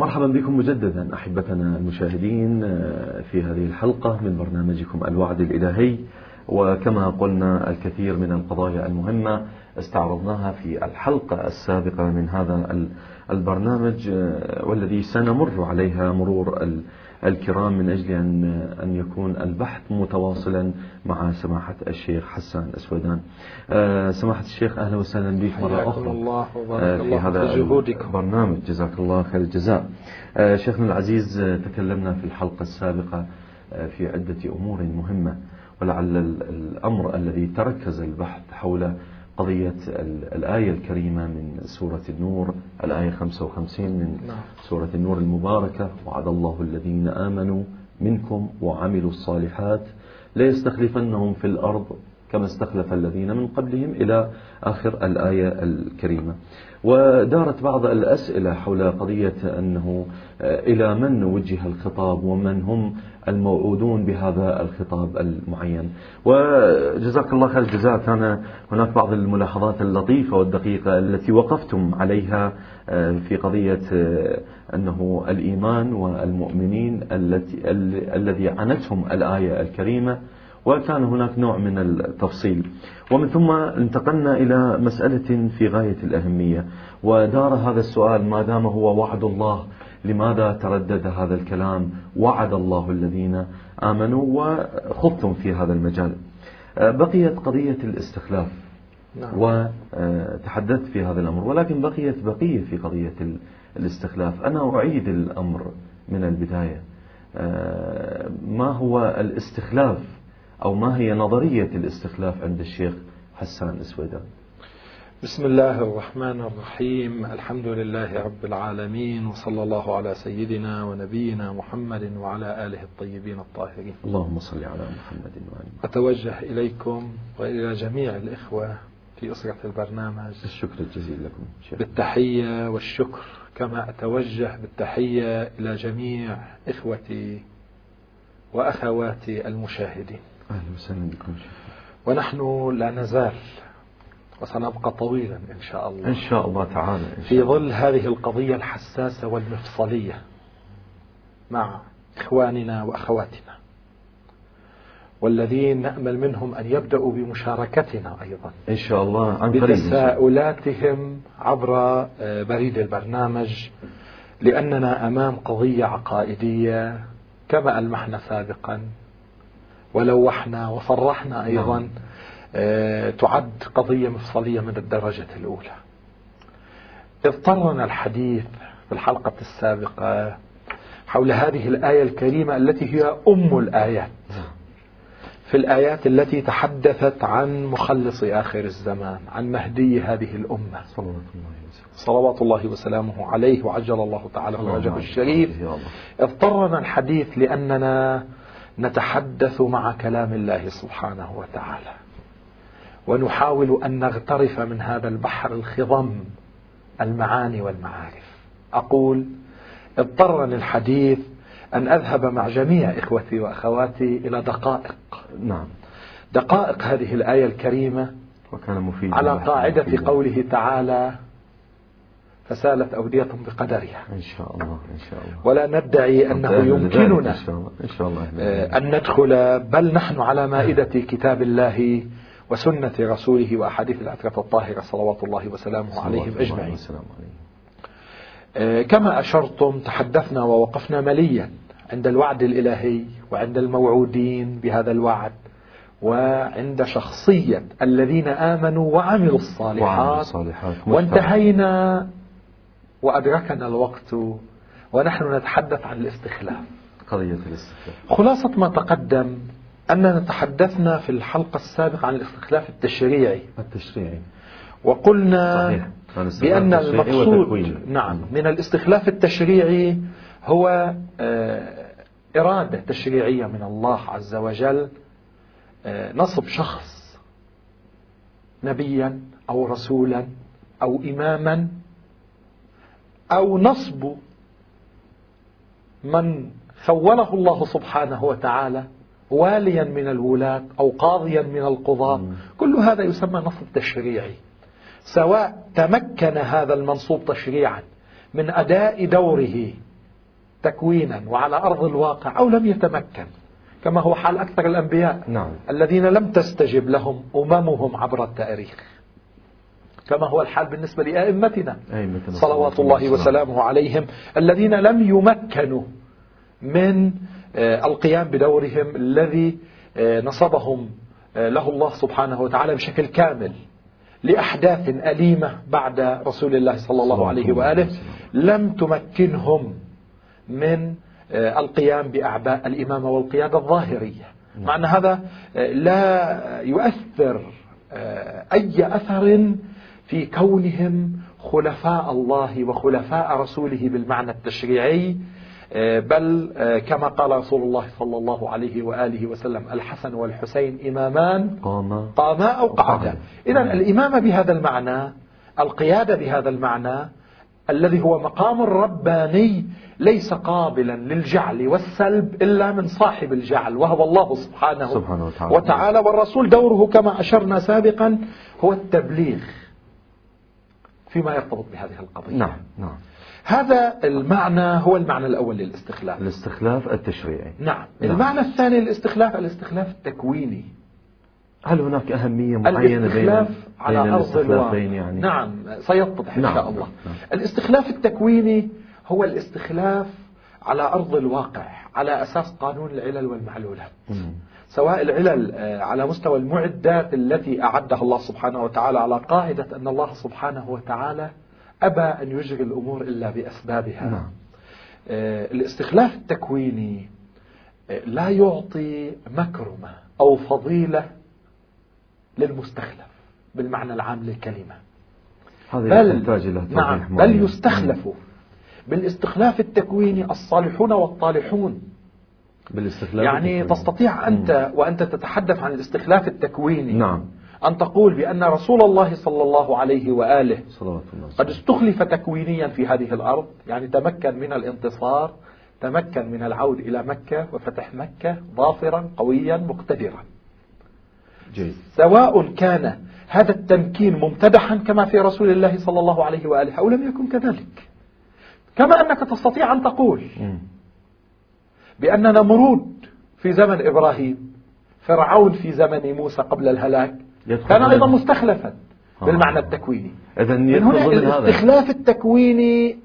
مرحبا بكم مجددا أحبتنا المشاهدين في هذه الحلقة من برنامجكم الوعد الإلهي. وكما قلنا الكثير من القضايا المهمة استعرضناها في الحلقة السابقة من هذا البرنامج والذي سنمر عليها مرور الكرام من أجل أن أن يكون البحث متواصلا مع سماحة الشيخ حسان أسودان آه، سماحة الشيخ أهلا وسهلا بك مرة أخرى. الله وبارك في هذا البرنامج. جزاك الله خير الجزاء. آه، شيخنا العزيز تكلمنا في الحلقة السابقة آه، في عدة أمور مهمة ولعل الأمر الذي تركز البحث حول قضية الآية الكريمة من سورة النور الآية 55 من نعم. سورة النور المباركة وعد الله الذين آمنوا منكم وعملوا الصالحات ليستخلفنهم في الأرض كما استخلف الذين من قبلهم إلى آخر الآية الكريمة. ودارت بعض الأسئلة حول قضية أنه إلى من وجه الخطاب ومن هم الموعودون بهذا الخطاب المعين. وجزاك الله خير الجزاء. كان هناك بعض الملاحظات اللطيفة والدقيقة التي وقفتم عليها آه، في قضية آه، أنه الإيمان والمؤمنين الذي عنتهم الآية الكريمة. وكان هناك نوع من التفصيل. ومن ثم انتقلنا إلى مسألة في غاية الأهمية ودار هذا السؤال ما دام هو وعد الله لماذا تردد هذا الكلام؟ وعد الله الذين آمنوا وخضتم في هذا المجال. بقيت قضية الاستخلاف نعم. وتحدثت في هذا الأمر ولكن بقيت بقية في قضية الاستخلاف. أنا أعيد الأمر من البداية. ما هو الاستخلاف أو ما هي نظرية الاستخلاف عند الشيخ حسان اسودان بسم الله الرحمن الرحيم. الحمد لله رب العالمين وصلى الله على سيدنا ونبينا محمد وعلى آله الطيبين الطاهرين. اللهم صل على محمد وآله. أتوجه إليكم وإلى جميع الإخوة في أسرة البرنامج. الشكر الجزيل لكم شيخ. بالتحية والشكر كما أتوجه بالتحية إلى جميع إخوتي وأخواتي المشاهدين. أهلا وسهلا بكم. ونحن لا نزال وسنبقى طويلا إن شاء الله. إن شاء الله تعالى إن شاء في ظل هذه القضية الحساسة والمفصلية مع إخواننا وأخواتنا والذين نأمل منهم أن يبدأوا بمشاركتنا أيضا. إن شاء الله عن بتساؤلاتهم عبر آه، بريد البرنامج لأننا أمام قضية عقائدية كما ألمحنا سابقا. ولوحنا وصرحنا أيضا نعم. آه، تعد قضية مفصلية من الدرجة الأولى. اضطرنا الحديث في الحلقة السابقة حول هذه الآية الكريمة التي هي أم الآيات. في الآيات التي تحدثت عن مخلص آخر الزمان عن مهدي هذه الأمة. صلوات الله وسلامه عليه. وعجل الله تعالى فرجه الشريف. اضطرنا الحديث لأننا نتحدث مع كلام الله سبحانه وتعالى. ونحاول أن نغترف من هذا البحر الخضم المعاني والمعارف. أقول اضطرني الحديث أن أذهب مع جميع إخوتي وأخواتي إلى دقائق. نعم. دقائق هذه الآية الكريمة وكان مفيد على قاعدة قوله تعالى فسالت أودية بقدرها. إن شاء الله إن شاء الله. ولا ندعي أنه يمكننا إن شاء الله, إن شاء الله. آه، أن ندخل بل نحن على مائدة كتاب الله وسنة رسوله وأحاديث الأترة الطاهرة صلوات الله وسلامه عليهم أجمعين. آه، كما أشرتم تحدثنا ووقفنا مليا عند الوعد الإلهي وعند الموعودين بهذا الوعد وعند شخصية الذين آمنوا وعملوا الصالحات, وانتهينا وأدركنا الوقت ونحن نتحدث عن الاستخلاف. قضية الاستخلاف. خلاصة ما تقدم أننا تحدثنا في الحلقة السابقة عن الاستخلاف التشريعي. التشريعي. وقلنا صحيح. بأن المقصود نعم. من الاستخلاف التشريعي هو آه، إرادة تشريعية من الله عز وجل آه، نصب شخص نبيا أو رسولا أو إماما أو نصب من خوله الله سبحانه وتعالى واليا من الولاة أو قاضيا من القضاة كل هذا يسمى نصب تشريعي. سواء تمكن هذا المنصوب تشريعا من أداء دوره تكوينا وعلى أرض الواقع أو لم يتمكن. كما هو حال أكثر الأنبياء نعم. الذين لم تستجب لهم أممهم عبر التاريخ. كما هو الحال بالنسبة لأئمتنا. صلوات الله وسلامه. عليهم. الذين لم يمكنوا من آه، القيام بدورهم الذي آه، نصبهم آه، له الله سبحانه وتعالى بشكل كامل لأحداث أليمة بعد رسول الله صلى الله عليه وآله لم تمكنهم من القيام بأعباء الإمامة والقيادة الظاهرية. نعم. مع أن هذا لا يؤثر أي أثر في كونهم خلفاء الله وخلفاء رسوله بالمعنى التشريعي آه، بل آه، كما قال رسول الله صلى الله عليه وآله وسلم الحسن والحسين إمامان قاما قاما أو قعدا إذا الإمامة بهذا المعنى القيادة بهذا المعنى الذي هو مقام رباني ليس قابلا للجعل والسلب إلا من صاحب الجعل وهو الله سبحانه, سبحانه وتعالى. وتعالى. والرسول دوره كما أشرنا سابقا هو التبليغ. فيما يرتبط بهذه القضية نعم نعم هذا المعنى هو المعنى الأول للاستخلاف الاستخلاف التشريعي نعم, نعم. المعنى الثاني للاستخلاف الاستخلاف التكويني هل هناك أهمية معينة الاستخلاف بين على أرض الواقع يعني؟ نعم سيتضح إن نعم. شاء الله نعم. الاستخلاف التكويني هو الاستخلاف على أرض الواقع على أساس قانون العلل والمعلولات مم. سواء العلل آه، على مستوى المعدات التي أعدها الله سبحانه وتعالى على قاعدة أن الله سبحانه وتعالى أبى أن يجري الأمور إلا بأسبابها. نعم. آه، الاستخلاف التكويني آه، لا يعطي مكرمة أو فضيلة للمستخلف بالمعنى العام للكلمة. بل, نعم بل يستخلف بالاستخلاف التكويني الصالحون والطالحون. بالاستخلاف يعني التكويني. تستطيع أنت وأنت تتحدث عن الاستخلاف التكويني نعم. أن تقول بأن رسول الله صلى الله عليه وآله قد استخلف تكوينيا في هذه الأرض يعني تمكن من الانتصار تمكن من العود إلى مكة وفتح مكة ظافرا قويا مقتدرا. جيد. سواء كان هذا التمكين ممتدحا كما في رسول الله صلى الله عليه وآله أو لم يكن كذلك. كما أنك تستطيع أن تقول بأن نمرود في زمن إبراهيم. فرعون في زمن موسى قبل الهلاك. كان أيضا مستخلفا آه. بالمعنى التكويني. إذا من هنا الاستخلاف التكويني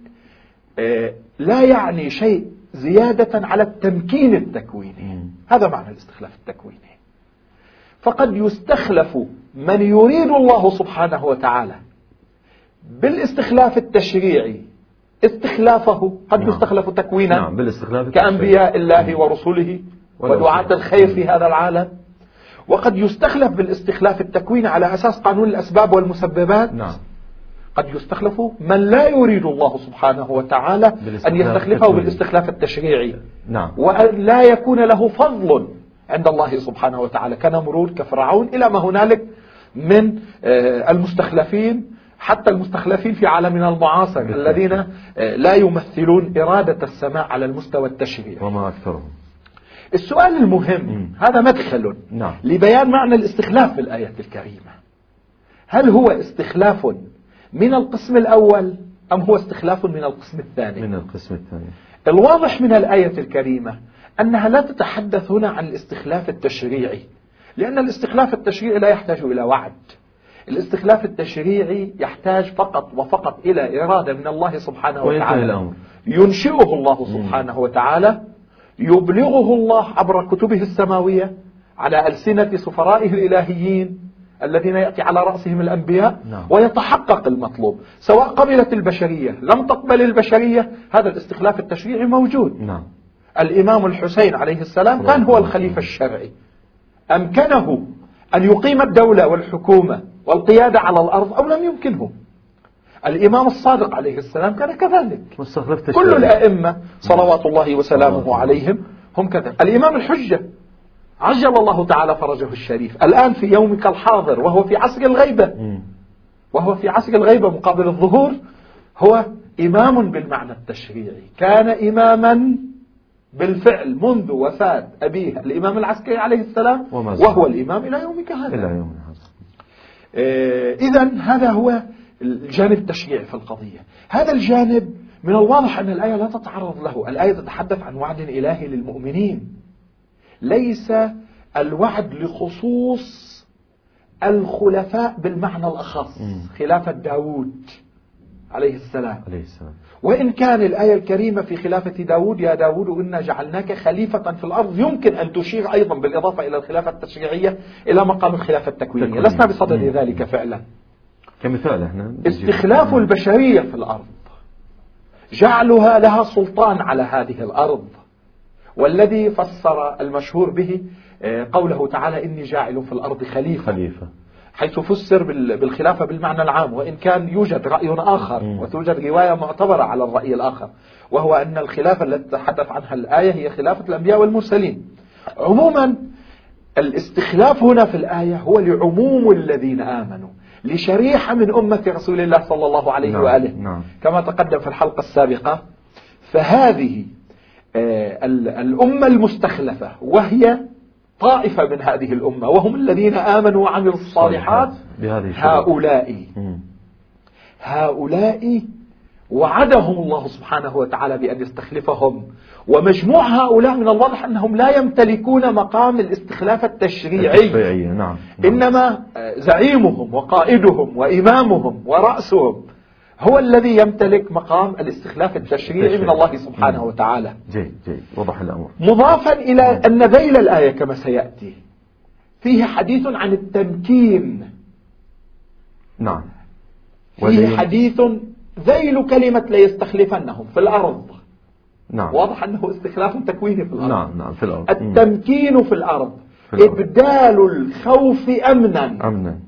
آه، لا يعني شيء زيادة على التمكين التكويني. هذا معنى الاستخلاف التكويني. فقد يستخلف من يريد الله سبحانه وتعالى بالاستخلاف التشريعي استخلافه. قد نعم. يستخلف تكوينا نعم بالاستخلاف كأنبياء الله ورسله ودعاة الخير في هذا العالم. وقد يستخلف بالاستخلاف التكويني على أساس قانون الأسباب والمسببات. نعم. قد يستخلف من لا يريد الله سبحانه وتعالى أن يستخلفه بالاستخلاف التشريعي. نعم. وأن لا يكون له فضل عند الله سبحانه وتعالى. كنمرود كفرعون إلى ما هنالك من آه، المستخلفين حتى المستخلفين في عالمنا المعاصر الذين آه، لا يمثلون إرادة السماء على المستوى التشريعي. وما أكثرهم. السؤال المهم. هذا مدخل نعم. لبيان معنى الاستخلاف في الآية الكريمة. هل هو استخلاف من القسم الأول أم هو استخلاف من القسم الثاني؟ من القسم الثاني. الواضح من الآية الكريمة أنها لا تتحدث هنا عن الاستخلاف التشريعي لأن الاستخلاف التشريعي لا يحتاج إلى وعد. الاستخلاف التشريعي يحتاج فقط وفقط إلى إرادة من الله سبحانه وتعالى. ينشئه الله سبحانه وتعالى يبلغه الله عبر كتبه السماوية على ألسنة سفرائه الإلهيين الذين يأتي على رأسهم الأنبياء نعم. ويتحقق المطلوب. سواء قبلت البشرية لم تقبل البشرية هذا الاستخلاف التشريعي موجود. نعم. الإمام الحسين عليه السلام كان هو الخليفة الشرعي. أمكنه أن يقيم الدولة والحكومة والقيادة على الأرض أو لم يمكنه الإمام الصادق عليه السلام كان كذلك. كل الأئمة صلوات الله وسلامه عليهم هم كذلك الإمام الحجة عجل الله تعالى فرجه الشريف. الآن في يومك الحاضر وهو في عصر الغيبة وهو في عصر الغيبة مقابل الظهور هو إمام بالمعنى التشريعي. كان إماما بالفعل منذ وفاة أبيه الإمام العسكري عليه السلام وهو الإمام إلى يومك هذا. إلى يومنا. هذا إذا هذا هو الجانب التشريعي في القضية. هذا الجانب من الواضح أن الآية لا تتعرض له. الآية تتحدث عن وعد إلهي للمؤمنين. ليس الوعد لخصوص الخلفاء بالمعنى الأخص خلافة داود عليه السلام. عليه السلام. وإن كان الآية الكريمة في خلافة داود يا داود إنا جعلناك خليفة في الأرض يمكن أن تشير أيضا بالإضافة إلى الخلافة التشريعية إلى مقام الخلافة التكوينية. لسنا بصدد ذلك فعلا. كمثال إحنا استخلاف البشرية في الأرض. جعلها لها سلطان على هذه الأرض. والذي فسر المشهور به آه، قوله تعالى إني جاعل في الأرض خليفة. خليفة. حيث فسر بالخلافة بالمعنى العام وإن كان يوجد رأي آخر وتوجد رواية معتبرة على الرأي الآخر وهو أن الخلافة التي تحدث عنها الآية هي خلافة الأنبياء والمرسلين. عموما الاستخلاف هنا في الآية هو لعموم الذين آمنوا لشريحة من أمة رسول الله صلى الله عليه نعم وآله. نعم. كما تقدم في الحلقة السابقة فهذه آه، الأمة المستخلفة وهي طائفة من هذه الأمة وهم الذين آمنوا وعملوا الصالحات هؤلاء. هؤلاء وعدهم الله سبحانه وتعالى بأن يستخلفهم. ومجموع هؤلاء من الواضح أنهم لا يمتلكون مقام الاستخلاف التشريعي. نعم. نعم. إنما زعيمهم وقائدهم وإمامهم ورأسهم. هو الذي يمتلك مقام الاستخلاف التشريعي من الله سبحانه. وتعالى. جيد جيد. وضح الأمر. مضافا إلى أن ذيل الآية كما سيأتي. فيه حديث عن التمكين. نعم. فيه حديث ذيل كلمة ليستخلفنهم في الأرض. نعم. واضح أنه استخلاف تكويني في الأرض. نعم نعم في الأرض. التمكين في الأرض, في الأرض. إبدال الخوف أمنا. أمنا.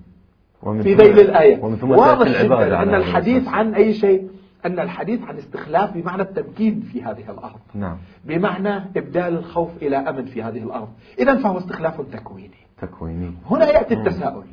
في ذيل الآية. واضح جدا أن الحديث عن أي شيء؟ أن الحديث عن استخلاف بمعنى التمكين في هذه الأرض. نعم. بمعنى إبدال الخوف إلى أمن في هذه الأرض. إذا فهو استخلاف تكويني. تكويني. هنا يأتي التساؤل.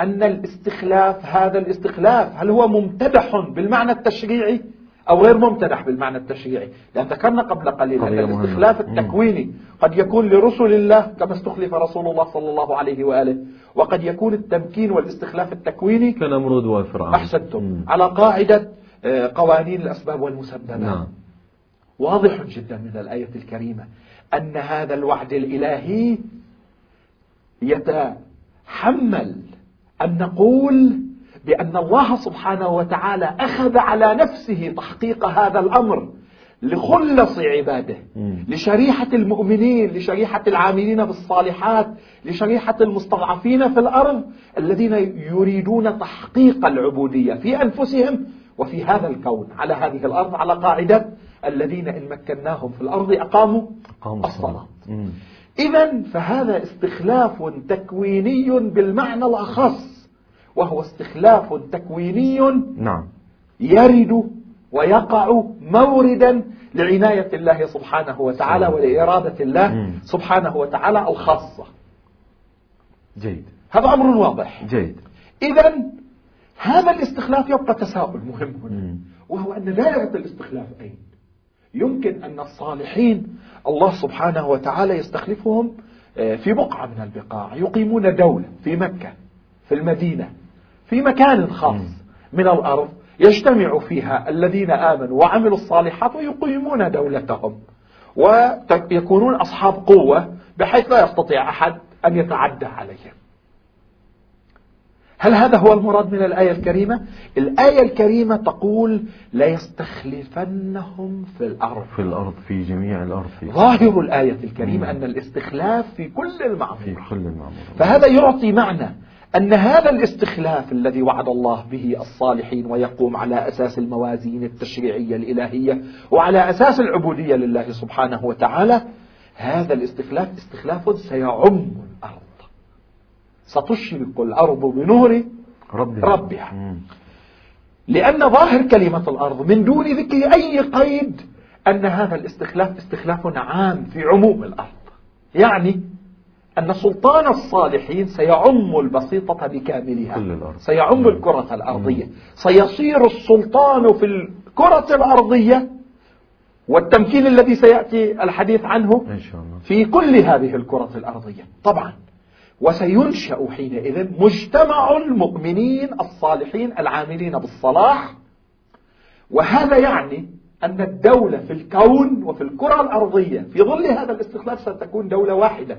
أن الاستخلاف هذا الاستخلاف هل هو ممتدح بالمعنى التشريعي؟ أو غير ممتدح بالمعنى التشريعي لأن ذكرنا قبل قليل أن الاستخلاف التكويني قد يكون لرسل الله كما استخلف رسول الله صلى الله عليه وآله وقد يكون التمكين والاستخلاف التكويني كنمرود وفرعون. أحسنتم. على قاعدة آه، قوانين الأسباب والمسببات. نعم. واضح جدا من الآية الكريمة أن هذا الوعد الإلهي يتحمل أن نقول بأن الله سبحانه وتعالى أخذ على نفسه تحقيق هذا الأمر لخلص عباده لشريحة المؤمنين لشريحة العاملين بالصالحات لشريحة المستضعفين في الأرض الذين يريدون تحقيق العبودية في أنفسهم وفي هذا الكون على هذه الأرض على قاعدة الذين إن مكناهم في الأرض أقاموا الصلاة. إذا فهذا استخلاف تكويني بالمعنى الأخص. وهو استخلاف تكويني نعم. يرد ويقع موردا لعناية الله سبحانه وتعالى ولإرادة الله سبحانه وتعالى الخاصة. جيد. هذا أمر واضح. جيد. إذا هذا الاستخلاف يبقى تساؤل مهم هنا وهو أن دائرة الاستخلاف أين؟ يمكن أن الصالحين الله سبحانه وتعالى يستخلفهم آه، في بقعة من البقاع يقيمون دولة في مكة في المدينة في مكان خاص من الأرض يجتمع فيها الذين آمنوا وعملوا الصالحات ويقيمون دولتهم ويكونون أصحاب قوة بحيث لا يستطيع أحد أن يتعدى عليهم. هل هذا هو المراد من الآية الكريمة؟ الآية الكريمة تقول ليستخلفنهم في الأرض. في الأرض في جميع الأرض. في ظاهر الآية الكريمة أن الاستخلاف في كل المعمور في كل المعمور فهذا يعطي معنى أن هذا الاستخلاف الذي وعد الله به الصالحين ويقوم على أساس الموازين التشريعية الإلهية وعلى أساس العبودية لله سبحانه وتعالى هذا الاستخلاف استخلاف سيعم الأرض. ستشرق الأرض بنور ربها, ربها. لأن ظاهر كلمة الأرض من دون ذكر أي قيد أن هذا الاستخلاف استخلاف عام في عموم الأرض. يعني أن سلطان الصالحين سيعم البسيطة بكاملها. سيعم الكرة الأرضية. سيصير السلطان في الكرة الأرضية. والتمكين الذي سيأتي الحديث عنه إن شاء الله. في كل هذه الكرة الأرضية. طبعا. وسينشأ حينئذ مجتمع المؤمنين الصالحين العاملين بالصلاح. وهذا يعني أن الدولة في الكون وفي الكرة الأرضية في ظل هذا الاستخلاف ستكون دولة واحدة.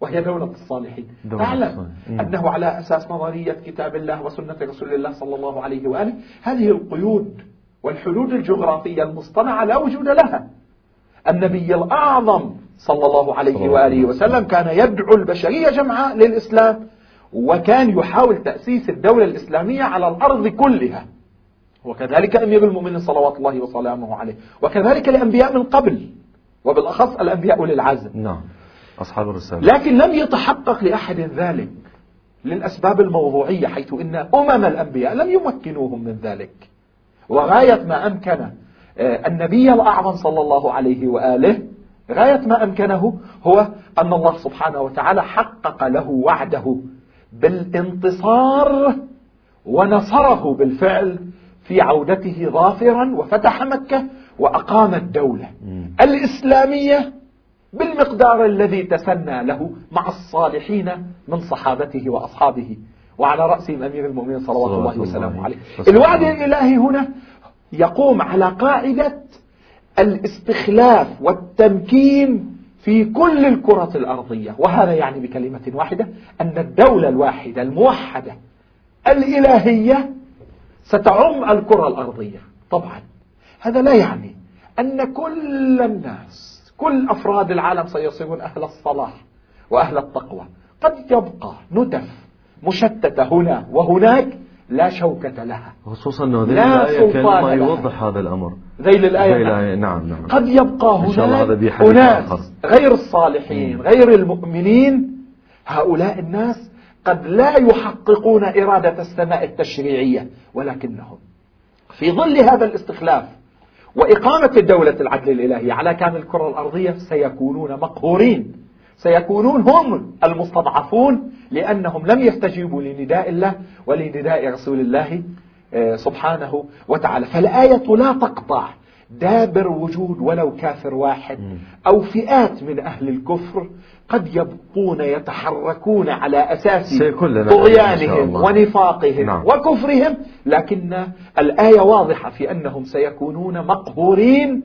وهي دولة الصالحين. دولة الصالحين. أنه على أساس نظرية كتاب الله وسنة رسول الله صلى الله عليه وآله هذه القيود والحدود الجغرافية المصطنعة لا وجود لها. النبي الأعظم صلى الله عليه وآله وسلم. كان يدعو البشرية جمعاء للإسلام وكان يحاول تأسيس الدولة الإسلامية على الأرض كلها. وكذلك أمير المؤمنين صلوات الله وسلامه عليه. وكذلك الأنبياء من قبل وبالأخص الأنبياء أولي العزم نعم. أصحاب الرسالة. لكن لم يتحقق لأحد ذلك للأسباب الموضوعية حيث إن أمم الأنبياء لم يمكنوهم من ذلك. وغاية ما أمكن آه، النبي الأعظم صلى الله عليه وآله غاية ما أمكنه هو أن الله سبحانه وتعالى حقق له وعده بالانتصار ونصره بالفعل في عودته ظافرا وفتح مكة وأقام الدولة. الإسلامية بالمقدار الذي تسنى له مع الصالحين من صحابته وأصحابه. وعلى رأسهم أمير المؤمنين صلوات الله وسلامه عليه. الوعد الإلهي هنا يقوم على قاعدة الاستخلاف والتمكين في كل الكرة الأرضية. وهذا يعني بكلمة واحدة أن الدولة الواحدة الموحدة الإلهية ستعم الكرة الأرضية. طبعا هذا لا يعني أن كل الناس كل أفراد العالم سيصيرون أهل الصلاح وأهل التقوى قد يبقى نتف مشتتة هنا وهناك لا شوكة لها خصوصا أنه ذي لا الآية كان ما لها. يوضح هذا الأمر ذيل الآية ذيل نعم. الآية نعم نعم قد يبقى إن شاء الله هذا هناك أناس. غير الصالحين غير المؤمنين هؤلاء الناس قد لا يحققون إرادة السماء التشريعية ولكنهم في ظل هذا الاستخلاف وإقامة الدولة العدل الإلهي على كامل الكرة الأرضية سيكونون مقهورين. سيكونون هم المستضعفون لأنهم لم يستجيبوا لنداء الله ولنداء رسول الله آه، سبحانه وتعالى. فالآية لا تقطع. دابر وجود ولو كافر واحد أو فئات من أهل الكفر قد يبقون يتحركون على أساس طغيانهم. ونفاقهم نعم. وكفرهم لكن الآية واضحة في أنهم سيكونون مقهورين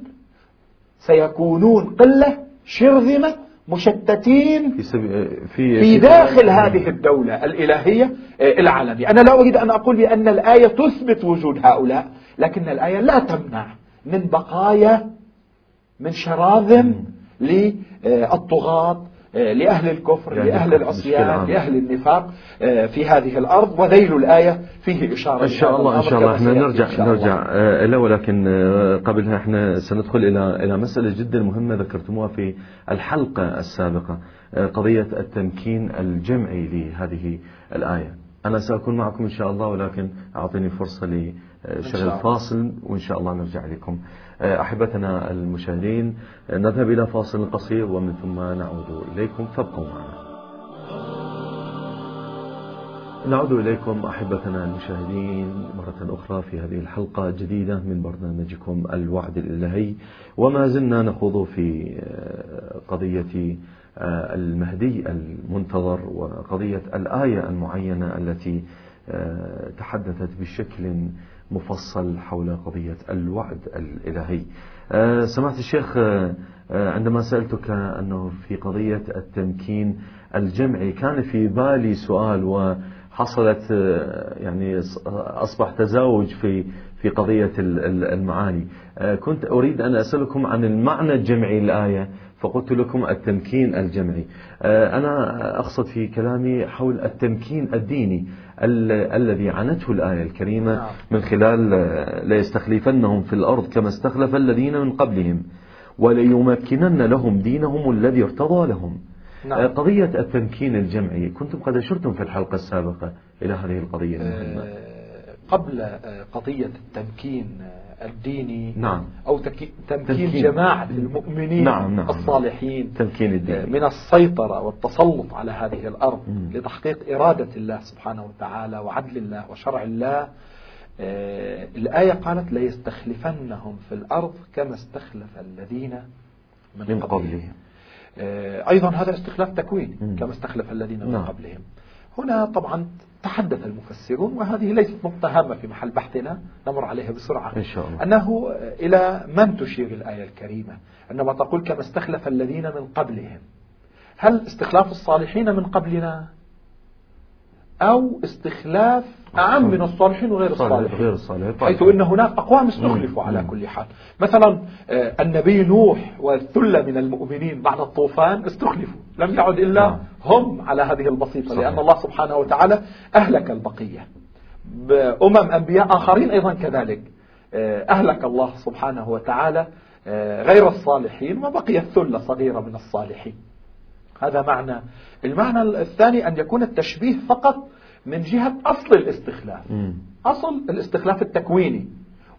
سيكونون قلة شرذمة مشتتين في سبي... في في داخل هذه الدولة الإلهية آه، العالمية أنا لا أريد أن أقول بأن الآية تثبت وجود هؤلاء لكن الآية لا تمنع من بقايا من شراذم للطغاة لأهل الكفر يعني لأهل العصيان. لأهل النفاق آه، في هذه الأرض وذيل الآية فيه إشارة إن شاء الله الأمر شاء الله سيأتي نرجع إن شاء الله. نرجع آه، له ولكن آه، قبلها إحنا سندخل إلى إلى مسألة جدا مهمة ذكرتموها في الحلقة السابقة آه، قضية التمكين الجمعي لهذه الآية أنا سأكون معكم إن شاء الله ولكن أعطيني فرصة إن لشغل. فاصل وإن شاء الله نرجع لكم آه، أحبتنا المشاهدين آه، نذهب إلى فاصل قصير ومن ثم نعود إليكم فابقوا معنا. نعود إليكم أحبتنا المشاهدين مرة أخرى في هذه الحلقة الجديدة من برنامجكم الوعد الإلهي وما زلنا نخوض في آه، قضية المهدي المنتظر وقضية الآية المعينة التي تحدثت بشكل مفصل حول قضية الوعد الإلهي. آه، سمعت الشيخ آه، آه، عندما سألتك أنه في قضية التمكين الجمعي كان في بالي سؤال وحصلت يعني أصبح تزاوج في في قضية ال- ال- المعاني. كنت أريد أن أسألكم عن المعنى الجمعي للآية فقلت لكم التمكين الجمعي. أنا أقصد في كلامي حول التمكين الديني. ال- الذي عنته الآية الكريمة نعم. من خلال آه، ليستخلفنهم في الأرض كما استخلف الذين من قبلهم وليمكنن لهم دينهم الذي ارتضى لهم نعم. آه، قضية التمكين الجمعي كنتم قد أشرتم في الحلقة السابقة إلى هذه القضية المهمة آه، قبل قضية التمكين الديني نعم. أو تمكين تمكين. جماعة المؤمنين نعم، نعم. الصالحين تمكين آه، الدين من السيطرة والتسلط على هذه الأرض مم. لتحقيق إرادة الله سبحانه وتعالى وعدل الله وشرع الله آه، الآية قالت ليستخلفنهم في الأرض كما استخلف الذين من, من قبلهم آه، أيضا هذا استخلاف تكويني. كما استخلف الذين من نعم. قبلهم هنا طبعا تحدث المفسرون وهذه ليست نقطة هامة في محل بحثنا نمر عليها بسرعة. إن شاء الله. أنه إلى من تشير الآية الكريمة؟ عندما تقول كما استخلف الذين من قبلهم. هل استخلاف الصالحين من قبلنا؟ أو استخلاف أعم من الصالحين وغير الصالحين؟ غير الصالحين حيث أن هناك أقوام استخلفوا على كل حال. مثلا آه، النبي نوح والثلة من المؤمنين بعد الطوفان استخلفوا. لم يعد إلا نعم. هم على هذه البسيطة صحيح. لأن الله سبحانه وتعالى أهلك البقية. بأمم أنبياء آخرين أيضا كذلك. آه، أهلك الله سبحانه وتعالى آه، غير الصالحين وبقيت ثلة صغيرة من الصالحين. هذا معنى. المعنى الثاني أن يكون التشبيه فقط من جهة أصل الاستخلاف. أصل الاستخلاف التكويني.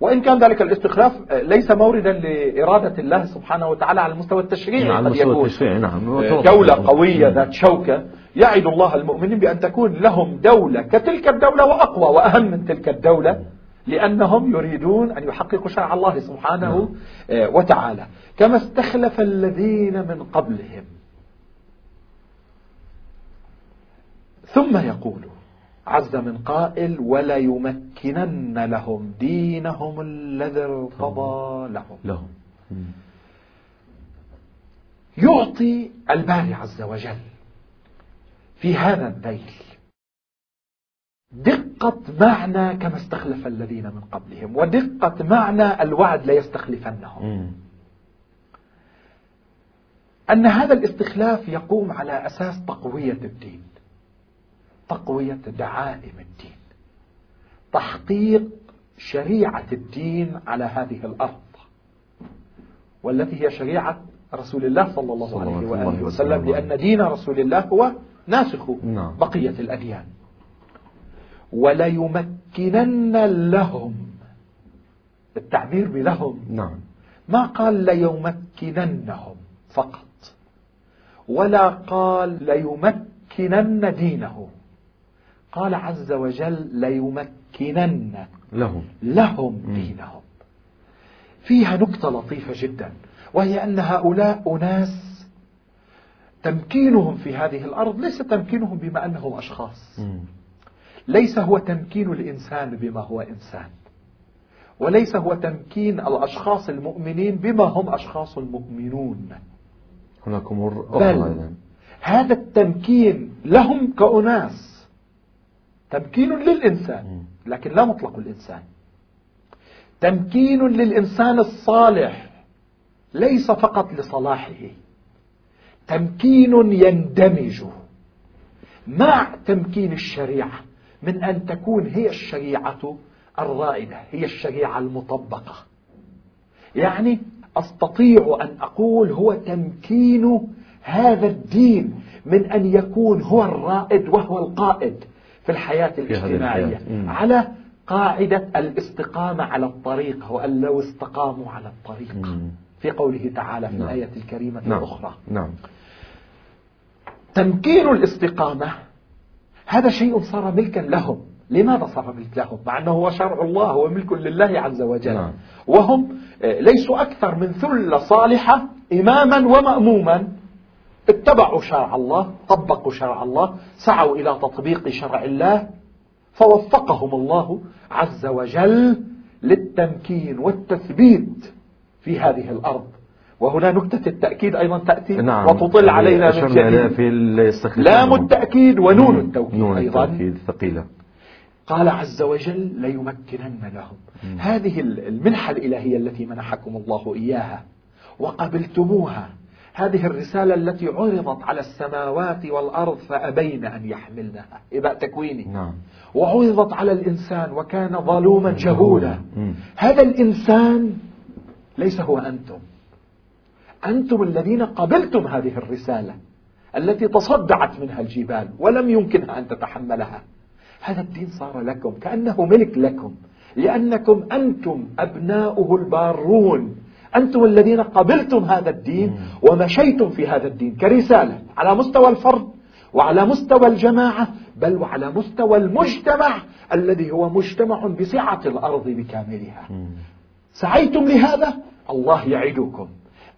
وإن كان ذلك الاستخلاف آه، ليس موردا لإرادة الله سبحانه وتعالى على المستوى التشريعي على قد مستوى يكون. التشريع نعم. آه، دولة قوية ذات شوكة. يعد الله المؤمنين بأن تكون لهم دولة كتلك الدولة وأقوى وأهم من تلك الدولة لأنهم يريدون أن يحققوا شرع الله سبحانه آه، وتعالى. كما استخلف الذين من قبلهم. ثم يقول عز من قائل ولا يمكنن لهم دينهم الذي ارتضى لهم لهم. يعطي الباري عز وجل في هذا الذيل دقة معنى كما استخلف الذين من قبلهم ودقة معنى الوعد ليستخلفنهم مم. أن هذا الاستخلاف يقوم على أساس تقوية الدين تقوية دعائم الدين. تحقيق شريعة الدين على هذه الأرض. والتي هي شريعة رسول الله صلى الله عليه وآله وسلم. لأن دين رسول الله هو ناسخ نعم. بقية الأديان. وليمكنن لهم التعبير بلهم. نعم. ما قال ليمكننهم فقط ولا قال ليمكنن دينه قال عز وجل ليمكنن لهم. لهم. دينهم. فيها نكتة لطيفة جدا وهي أن هؤلاء أناس تمكينهم في هذه الأرض ليس تمكينهم بما أنهم أشخاص. ليس هو تمكين الإنسان بما هو إنسان وليس هو تمكين الأشخاص المؤمنين بما هم أشخاص مؤمنون هناك أمور أخرى أيضا هذا التمكين لهم كأناس. تمكين للإنسان. لكن لا مطلق الإنسان. تمكين للإنسان الصالح ليس فقط لصلاحه. تمكين يندمج. مع تمكين الشريعة من أن تكون هي الشريعة الرائدة هي الشريعة المطبقة. يعني أستطيع أن أقول هو تمكين هذا الدين من أن يكون هو الرائد وهو القائد. في الحياة الاجتماعية. على قاعدة الاستقامة على الطريق وأن لو استقاموا على الطريق. في قوله تعالى في نعم. الآية الكريمة نعم. الأخرى. نعم. تمكين الاستقامة هذا شيء صار ملكا لهم. لماذا صار ملك لهم؟ مع أنه هو شرع الله هو ملك لله عز وجل. نعم. وهم آه، ليسوا أكثر من ثلة صالحة إماما ومأموما. اتبعوا شرع الله طبقوا شرع الله سعوا إلى تطبيق شرع الله فوفقهم الله عز وجل للتمكين والتثبيت في هذه الأرض. وهنا نكتة التأكيد أيضا تأتي نعم. وتطل علينا من جديد. في لام التأكيد ونون التوكيد نون أيضا. التوكيد ثقيلة. قال عز وجل ليمكنن لهم. هذه المنحة الإلهية التي منحكم الله إياها وقبلتموها هذه الرسالة التي عرضت على السماوات والأرض فأبين أن يحملنها. إباء تكويني. نعم. وعرضت على الإنسان وكان ظلوما جهولا مم. هذا الإنسان ليس هو أنتم. أنتم الذين قبلتم هذه الرسالة التي تصدعت منها الجبال ولم يمكنها أن تتحملها. هذا الدين صار لكم كأنه ملك لكم لأنكم أنتم أبناؤه البارون. أنتم الذين قبلتم هذا الدين ومشيتم في هذا الدين كرسالة على مستوى الفرد وعلى مستوى الجماعة بل وعلى مستوى المجتمع الذي هو مجتمع بسعة الأرض بكاملها. سعيتم لهذا الله يعدكم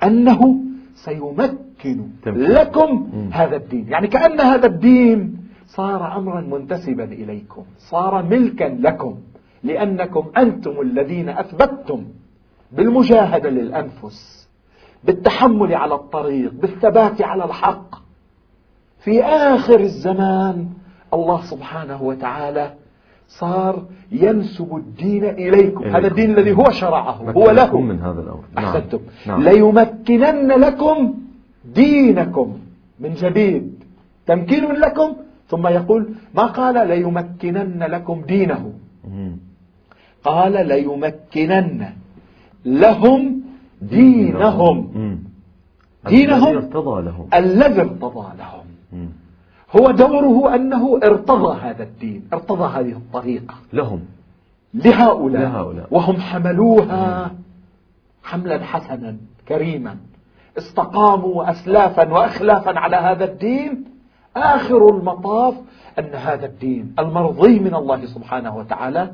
أنه سيمكن. لكم. هذا الدين يعني كأن هذا الدين صار أمرا منتسبا إليكم صار ملكا لكم لأنكم أنتم الذين أثبتتم بالمجاهدة للأنفس بالتحمل على الطريق بالثبات على الحق. في آخر الزمان الله سبحانه وتعالى صار ينسب الدين إليكم, إليكم. هذا الدين الذي هو شرعه هو له من هذا الأمر. نعم. أحسنتم. نعم. ليمكنن لكم دينكم من جديد. تمكين لكم؟ ثم يقول ما قال ليمكنن لكم دينه؟ قال ليمكنن. لهم دينهم. دينهم الذي ارتضى لهم. الذي ارتضى لهم. هو دوره أنه ارتضى هذا الدين ارتضى هذه الطريقة. لهم. لهؤلاء, لهؤلاء. وهم حملوها حملا حسنا كريما. استقاموا أسلافا وأخلافا على هذا الدين. آخر المطاف أن هذا الدين المرضي من الله سبحانه وتعالى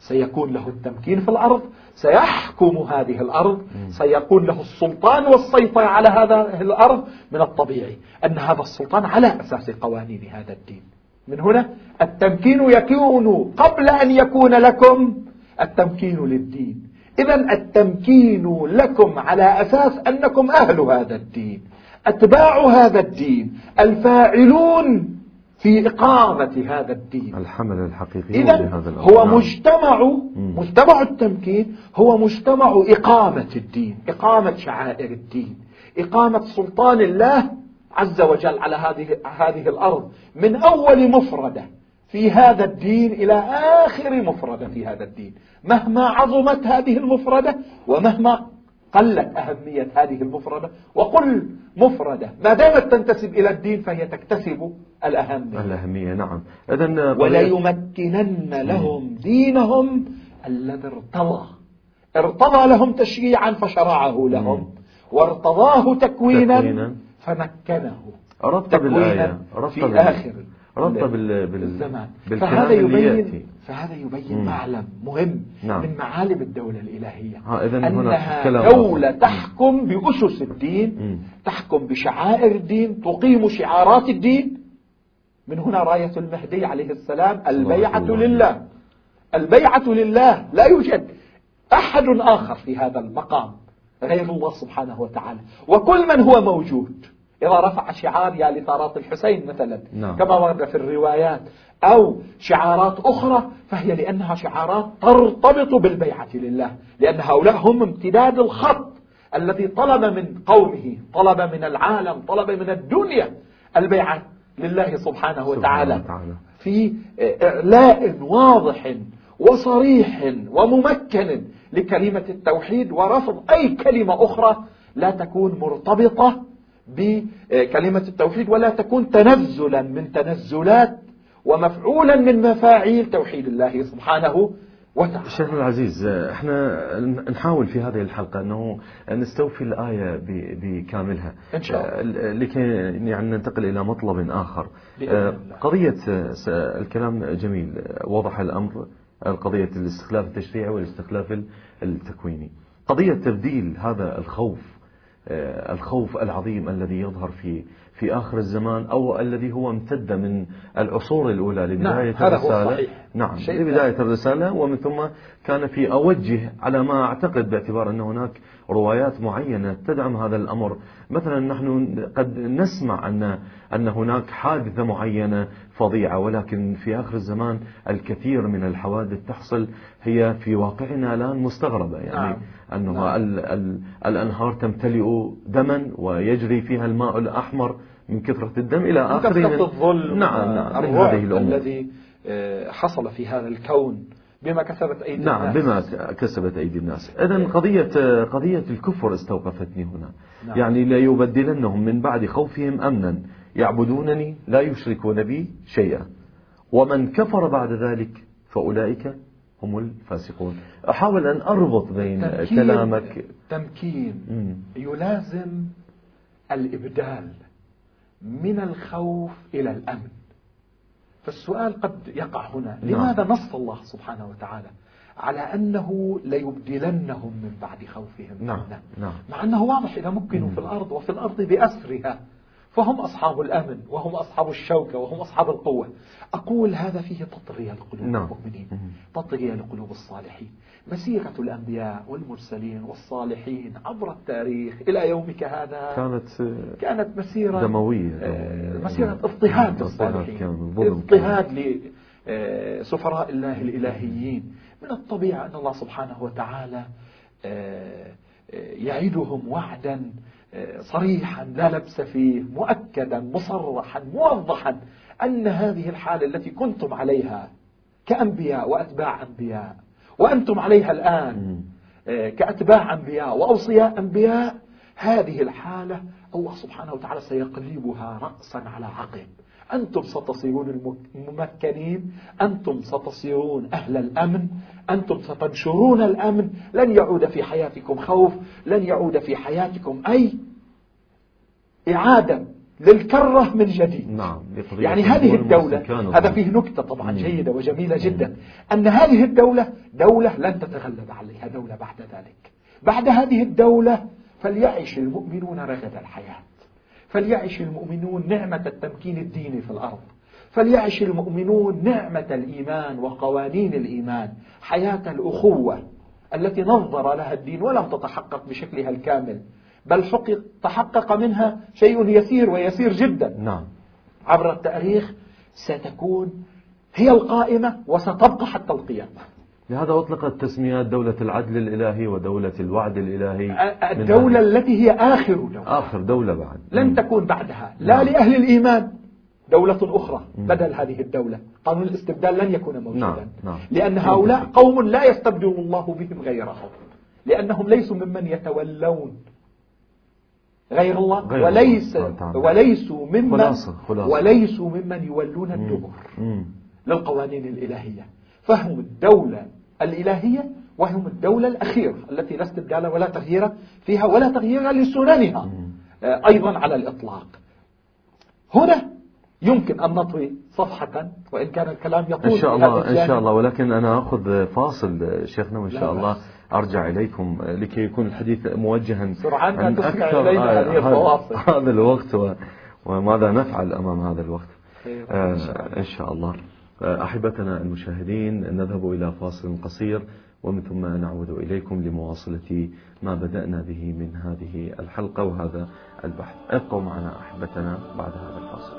سيكون له التمكين في الأرض سيحكم هذه الأرض سيكون له السلطان والسيطرة على هذا الأرض من الطبيعي أن هذا السلطان على أساس قوانين هذا الدين. من هنا التمكين يكون قبل أن يكون لكم التمكين للدين. إذا التمكين لكم على أساس أنكم أهل هذا الدين. أتباع هذا الدين. الفاعلون في إقامة هذا الدين. الحمل الحقيقي إذا هو نعم. مجتمع مجتمع التمكين هو مجتمع إقامة الدين إقامة شعائر الدين إقامة سلطان الله عز وجل على هذه هذه الأرض. من أول مفردة في هذا الدين إلى آخر مفردة في هذا الدين. مهما عظمت هذه المفردة ومهما قلت أهمية هذه المفردة وقل مفردة ما دامت تنتسب إلى الدين فهي تكتسب الأهمية. الأهمية نعم. إذن وليمكنن لهم دينهم الذي ارتضى. ارتضى لهم تشريعا فشرعه لهم. وارتضاه تكوينا, تكوينا. فمكنه. ربط بالآية ربط في آخر ربط بال... بالزمان فهذا يبين فهذا يبين. معلم مهم نعم. من معالم الدولة الإلهية. ها إذن أنها دولة تحكم بأسس الدين مم. تحكم بشعائر الدين تقيم شعارات الدين. من هنا راية المهدي عليه السلام البيعة لله. البيعة لله. لا يوجد أحد آخر في هذا المقام غير الله سبحانه وتعالى. وكل من هو موجود. إذا رفع شعار يا لطارات الحسين مثلا نعم. كما ورد في الروايات أو شعارات أخرى فهي لأنها شعارات ترتبط بالبيعة لله لأن هؤلاء هم امتداد الخط الذي طلب من قومه طلب من العالم طلب من الدنيا البيعة لله سبحانه وتعالى في إعلاء واضح وصريح وممكن لكلمة التوحيد ورفض أي كلمة أخرى لا تكون مرتبطة بكلمة التوحيد ولا تكون تنزلا من تنزلات ومفعولا من مفاعيل توحيد الله سبحانه وتعالى. شيخنا العزيز إحنا نحاول في هذه الحلقة أنه نستوفي الآية بكاملها. إن شاء الله. لكي يعني ننتقل إلى مطلب آخر. قضية الكلام جميل. وضح الأمر. قضية الاستخلاف التشريعي والاستخلاف التكويني. قضية تبديل هذا الخوف آه، الخوف العظيم الذي يظهر في في آخر الزمان أو الذي هو امتد من العصور الأولى لبداية نعم الرسالة صحيح. نعم لبداية الرسالة ومن ثم كان في أوجه على ما أعتقد باعتبار أن هناك روايات معينة تدعم هذا الأمر. مثلا نحن قد نسمع أن أن هناك حادثة معينة فظيعة ولكن في آخر الزمان الكثير من الحوادث تحصل هي في واقعنا الآن مستغربة. يعني نعم. أنه نعم. ال ال الأنهار تمتلئ دما ويجري فيها الماء الأحمر من كثرة الدم إلى آخره الظلم نعم نعم هذه الأمور. الذي آه، حصل في هذا الكون. بما كسبت أيدي نعم الناس. نعم بما كسبت أيدي الناس. إذا قضية قضية الكفر استوقفتني هنا. نعم. يعني لا يبدلنهم من بعد خوفهم أمنا. يعبدونني لا يشركون بي شيئا. ومن كفر بعد ذلك فأولئك هم الفاسقون. أحاول أن أربط بين تمكين. كلامك. تمكين. يلازم الإبدال من الخوف إلى الأمن. فالسؤال قد يقع هنا نعم. لماذا نص الله سبحانه وتعالى على أنه ليبدلنهم من بعد خوفهم نعم. نعم. مع أنه واضح إذا مكنوا في الأرض وفي الأرض بأسرها فهم أصحاب الأمن وهم أصحاب الشوكة وهم أصحاب القوة. أقول هذا فيه تطغية لقلوب نعم. المؤمنين. تطغية لقلوب الصالحين. مسيرة الأنبياء والمرسلين والصالحين عبر التاريخ إلى يومك هذا كانت كانت مسيرة دموية. آه، مسيرة اضطهاد للصالحين. اضطهاد لسفراء الله الإلهيين. من الطبيعة أن الله سبحانه وتعالى آه، آه، يعدهم وعدا صريحا لا لبس فيه مؤكدا مصرحا موضحا أن هذه الحالة التي كنتم عليها كأنبياء وأتباع أنبياء وأنتم عليها الآن كأتباع أنبياء وأوصياء أنبياء هذه الحالة الله سبحانه وتعالى سيقلبها رأسا على عقب. أنتم ستصيرون الممكنين أنتم ستصيرون أهل الأمن أنتم ستنشرون الأمن. لن يعود في حياتكم خوف لن يعود في حياتكم أي إعادة للكرة من جديد. نعم يعني هذه الدولة هذا فيه نكتة طبعا جيدة وجميلة جدا أن هذه الدولة دولة لن تتغلب عليها دولة بعد ذلك. بعد هذه الدولة فليعش المؤمنون رغد الحياة. فليعش المؤمنون نعمة التمكين الديني في الأرض. فليعش المؤمنون نعمة الإيمان وقوانين الإيمان حياة الأخوة التي نظر لها الدين ولم تتحقق بشكلها الكامل بل حقق تحقق منها شيء يسير ويسير جدا. نعم. عبر التاريخ ستكون هي القائمة وستبقى حتى القيامة. لهذا أطلقت تسميات دولة العدل الإلهي ودولة الوعد الإلهي الدولة التي هي آخر دولة. آخر دولة بعد. لن تكون بعدها. لا نعم. لأهل الإيمان. دولة أخرى بدل هذه الدولة. قانون الاستبدال لن يكون موجودا. نعم. نعم. لأن هؤلاء قوم لا يستبدل الله بهم غيرهم لأنهم ليسوا ممن يتولون. غير الله. غير وليس الله. وليسوا ممن خلاصة خلاصة. وليسوا ممن يولون الدبر. للقوانين الإلهية. فهم الدولة الإلهية وهم الدولة الأخيرة التي لا استبدال ولا تغيير فيها ولا تغيير لسننها. آه، أيضا على الإطلاق. هنا يمكن أن نطوي صفحة وإن كان الكلام يطول إن شاء الله إن شاء الله ولكن أنا أخذ فاصل شيخنا وإن شاء الله أرجع إليكم لكي يكون الحديث موجها عن أكثر هذا الوقت وماذا نفعل أمام هذا الوقت؟ آه إن شاء الله. آه، أحبتنا المشاهدين نذهب إلى فاصل قصير ومن ثم نعود إليكم لمواصلة ما بدأنا به من هذه الحلقة وهذا البحث. ابقوا معنا أحبتنا بعد هذا الفاصل.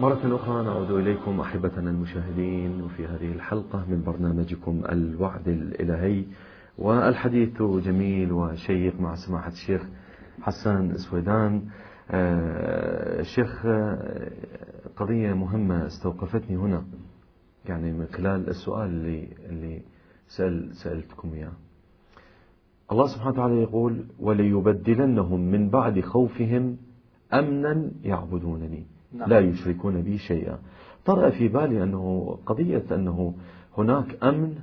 مرة أخرى نعود إليكم أحبتنا المشاهدين وفي هذه الحلقة من برنامجكم الوعد الإلهي والحديث جميل وشيق مع سماحة الشيخ حسان سويدان. شيخ آه، قضية مهمة استوقفتني هنا يعني من خلال السؤال اللي اللي سأل سألتكم إياه. الله سبحانه وتعالى يقول وليبدلنهم من بعد خوفهم أمنا يعبدونني نعم. لا يشركون بي شيئا. طرأ في بالي أنه قضية أنه هناك أمن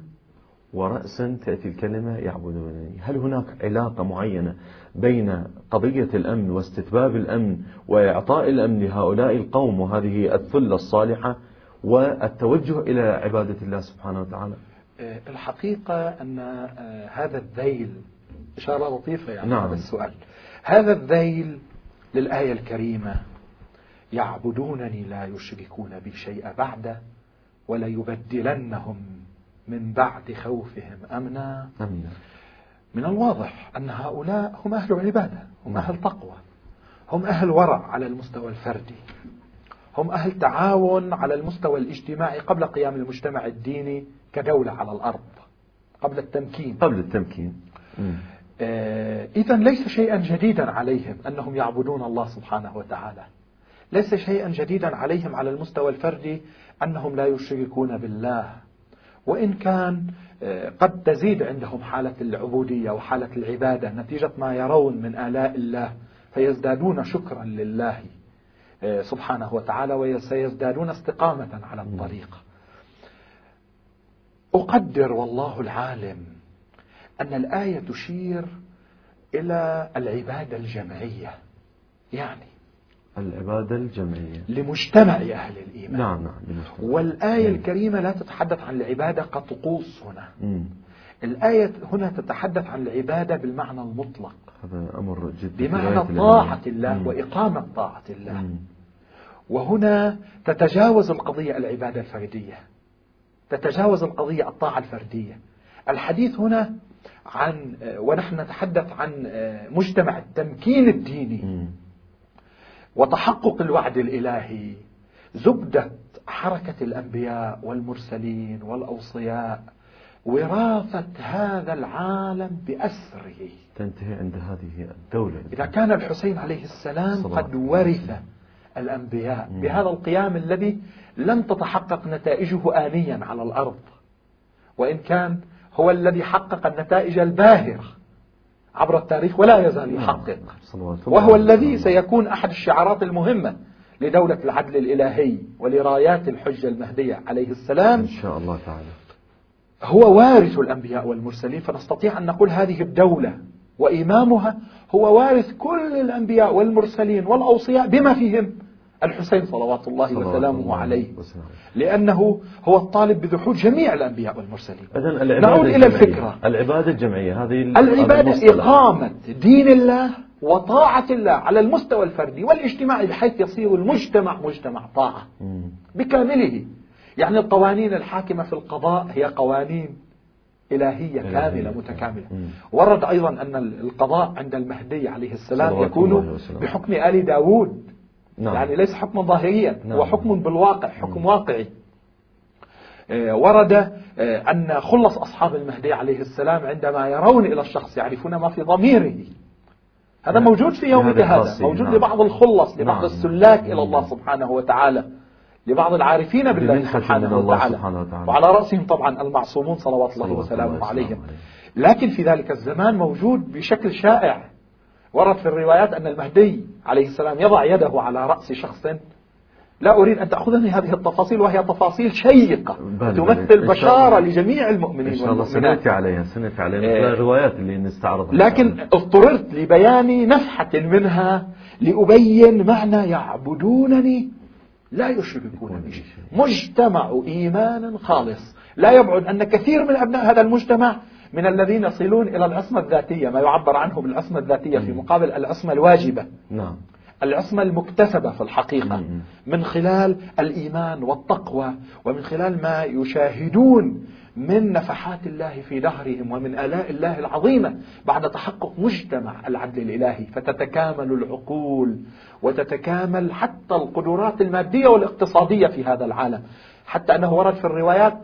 ورأسا تأتي الكلمة يعبدونني. هل هناك علاقة معينة بين قضية الأمن واستتباب الأمن وإعطاء الأمن لهؤلاء القوم وهذه الثلة الصالحة والتوجه إلى عبادة الله سبحانه وتعالى. آه، الحقيقة أن آه، هذا الذيل إشارة لطيفة يعني نعم. هذا السؤال هذا الذيل للآية الكريمة يعبدونني لا يشركون بي شيئا بعد وليبدلنهم من بعد خوفهم أمنا. أمنا. من الواضح أن هؤلاء هم أهل عبادة هم أهل تقوى هم أهل ورع على المستوى الفردي هم أهل تعاون على المستوى الاجتماعي قبل قيام المجتمع الديني كدولة على الأرض قبل التمكين. قبل التمكين. آه إذا ليس شيئا جديدا عليهم أنهم يعبدون الله سبحانه وتعالى. ليس شيئا جديدا عليهم على المستوى الفردي أنهم لا يشركون بالله. وإن كان قد تزيد عندهم حالة العبودية وحالة العبادة نتيجة ما يرون من آلاء الله فيزدادون شكرا لله آه، سبحانه وتعالى وسيزدادون استقامة على الطريق. أقدر والله العالم أن الآية تشير إلى العبادة الجمعية يعني العبادة الجمعية لمجتمع أهل الإيمان. نعم نعم والآية الكريمة لا تتحدث عن العبادة كطقوس هنا. مم. الآية هنا تتحدث عن العبادة بالمعنى المطلق. هذا أمر جدا بمعنى طاعة الله وإقامة طاعة الله. وهنا تتجاوز القضية العبادة الفردية. تتجاوز القضية الطاعة الفردية. الحديث هنا عن ونحن نتحدث عن مجتمع التمكين الديني. وتحقق الوعد الإلهي زبدة حركة الأنبياء والمرسلين والأوصياء وراثة هذا العالم بأسره. تنتهي عند هذه الدولة. إذا كان الحسين عليه السلام قد ورث الأنبياء بهذا القيام الذي لم تتحقق نتائجه آنيا على الأرض وإن كان هو الذي حقق النتائج الباهرة. عبر التاريخ ولا يزال يحقق. وهو الذي سيكون أحد الشعارات المهمة لدولة العدل الإلهي ولرايات الحجة المهدية عليه السلام. إن شاء الله تعالى. هو وارث الأنبياء والمرسلين فنستطيع أن نقول هذه الدولة وإمامها هو وارث كل الأنبياء والمرسلين والأوصياء بما فيهم. الحسين صلوات الله وسلامه عليه. لأنه هو الطالب بذحول جميع الأنبياء والمرسلين. نعود إلى الفكرة. العبادة الجمعية هذه العبادة إقامة دين الله وطاعة الله على المستوى الفردي والاجتماعي بحيث يصير المجتمع مجتمع طاعة. بكامله. يعني القوانين الحاكمة في القضاء هي قوانين إلهية كاملة متكاملة. ورد أيضا أن القضاء عند المهدي عليه السلام يكون بحكم آل داود. نعم. يعني ليس حكما ظاهريا نعم. هو حكم بالواقع حكم واقعي آه، ورد آه، أن خلص أصحاب المهدي عليه السلام عندما يرون إلى الشخص يعرفون ما في ضميره هذا نعم. موجود في يومك هذا موجود نعم. لبعض الخلص لبعض نعم. السلاك إلى الله سبحانه وتعالى لبعض العارفين بالله سبحانه وتعالى. سبحانه وتعالى وعلى رأسهم طبعا المعصومون صلوات الله وسلامه عليهم لكن في ذلك الزمان موجود بشكل شائع ورد في الروايات أن المهدي عليه السلام يضع يده على رأس شخص لا أريد أن تأخذني هذه التفاصيل وهي تفاصيل شيقة تمثل بشارة لجميع المؤمنين إن شاء الله سنأتي عليها سنأتي عليها مثل آه، الروايات اللي نستعرضها. لكن اضطررت لبيان نفحة منها لأبين معنى يعبدونني لا يشركون بي. مجتمع إيمان خالص. لا يبعد أن كثير من أبناء هذا المجتمع من الذين يصلون إلى العصمة الذاتية ما يعبر عنه بالعصمة الذاتية في مقابل العصمة الواجبة. نعم. العصمة المكتسبة في الحقيقة. من خلال الإيمان والتقوى ومن خلال ما يشاهدون من نفحات الله في دهرهم ومن آلاء الله العظيمة بعد تحقق مجتمع العدل الإلهي. فتتكامل العقول وتتكامل حتى القدرات المادية والاقتصادية في هذا العالم. حتى أنه ورد في الروايات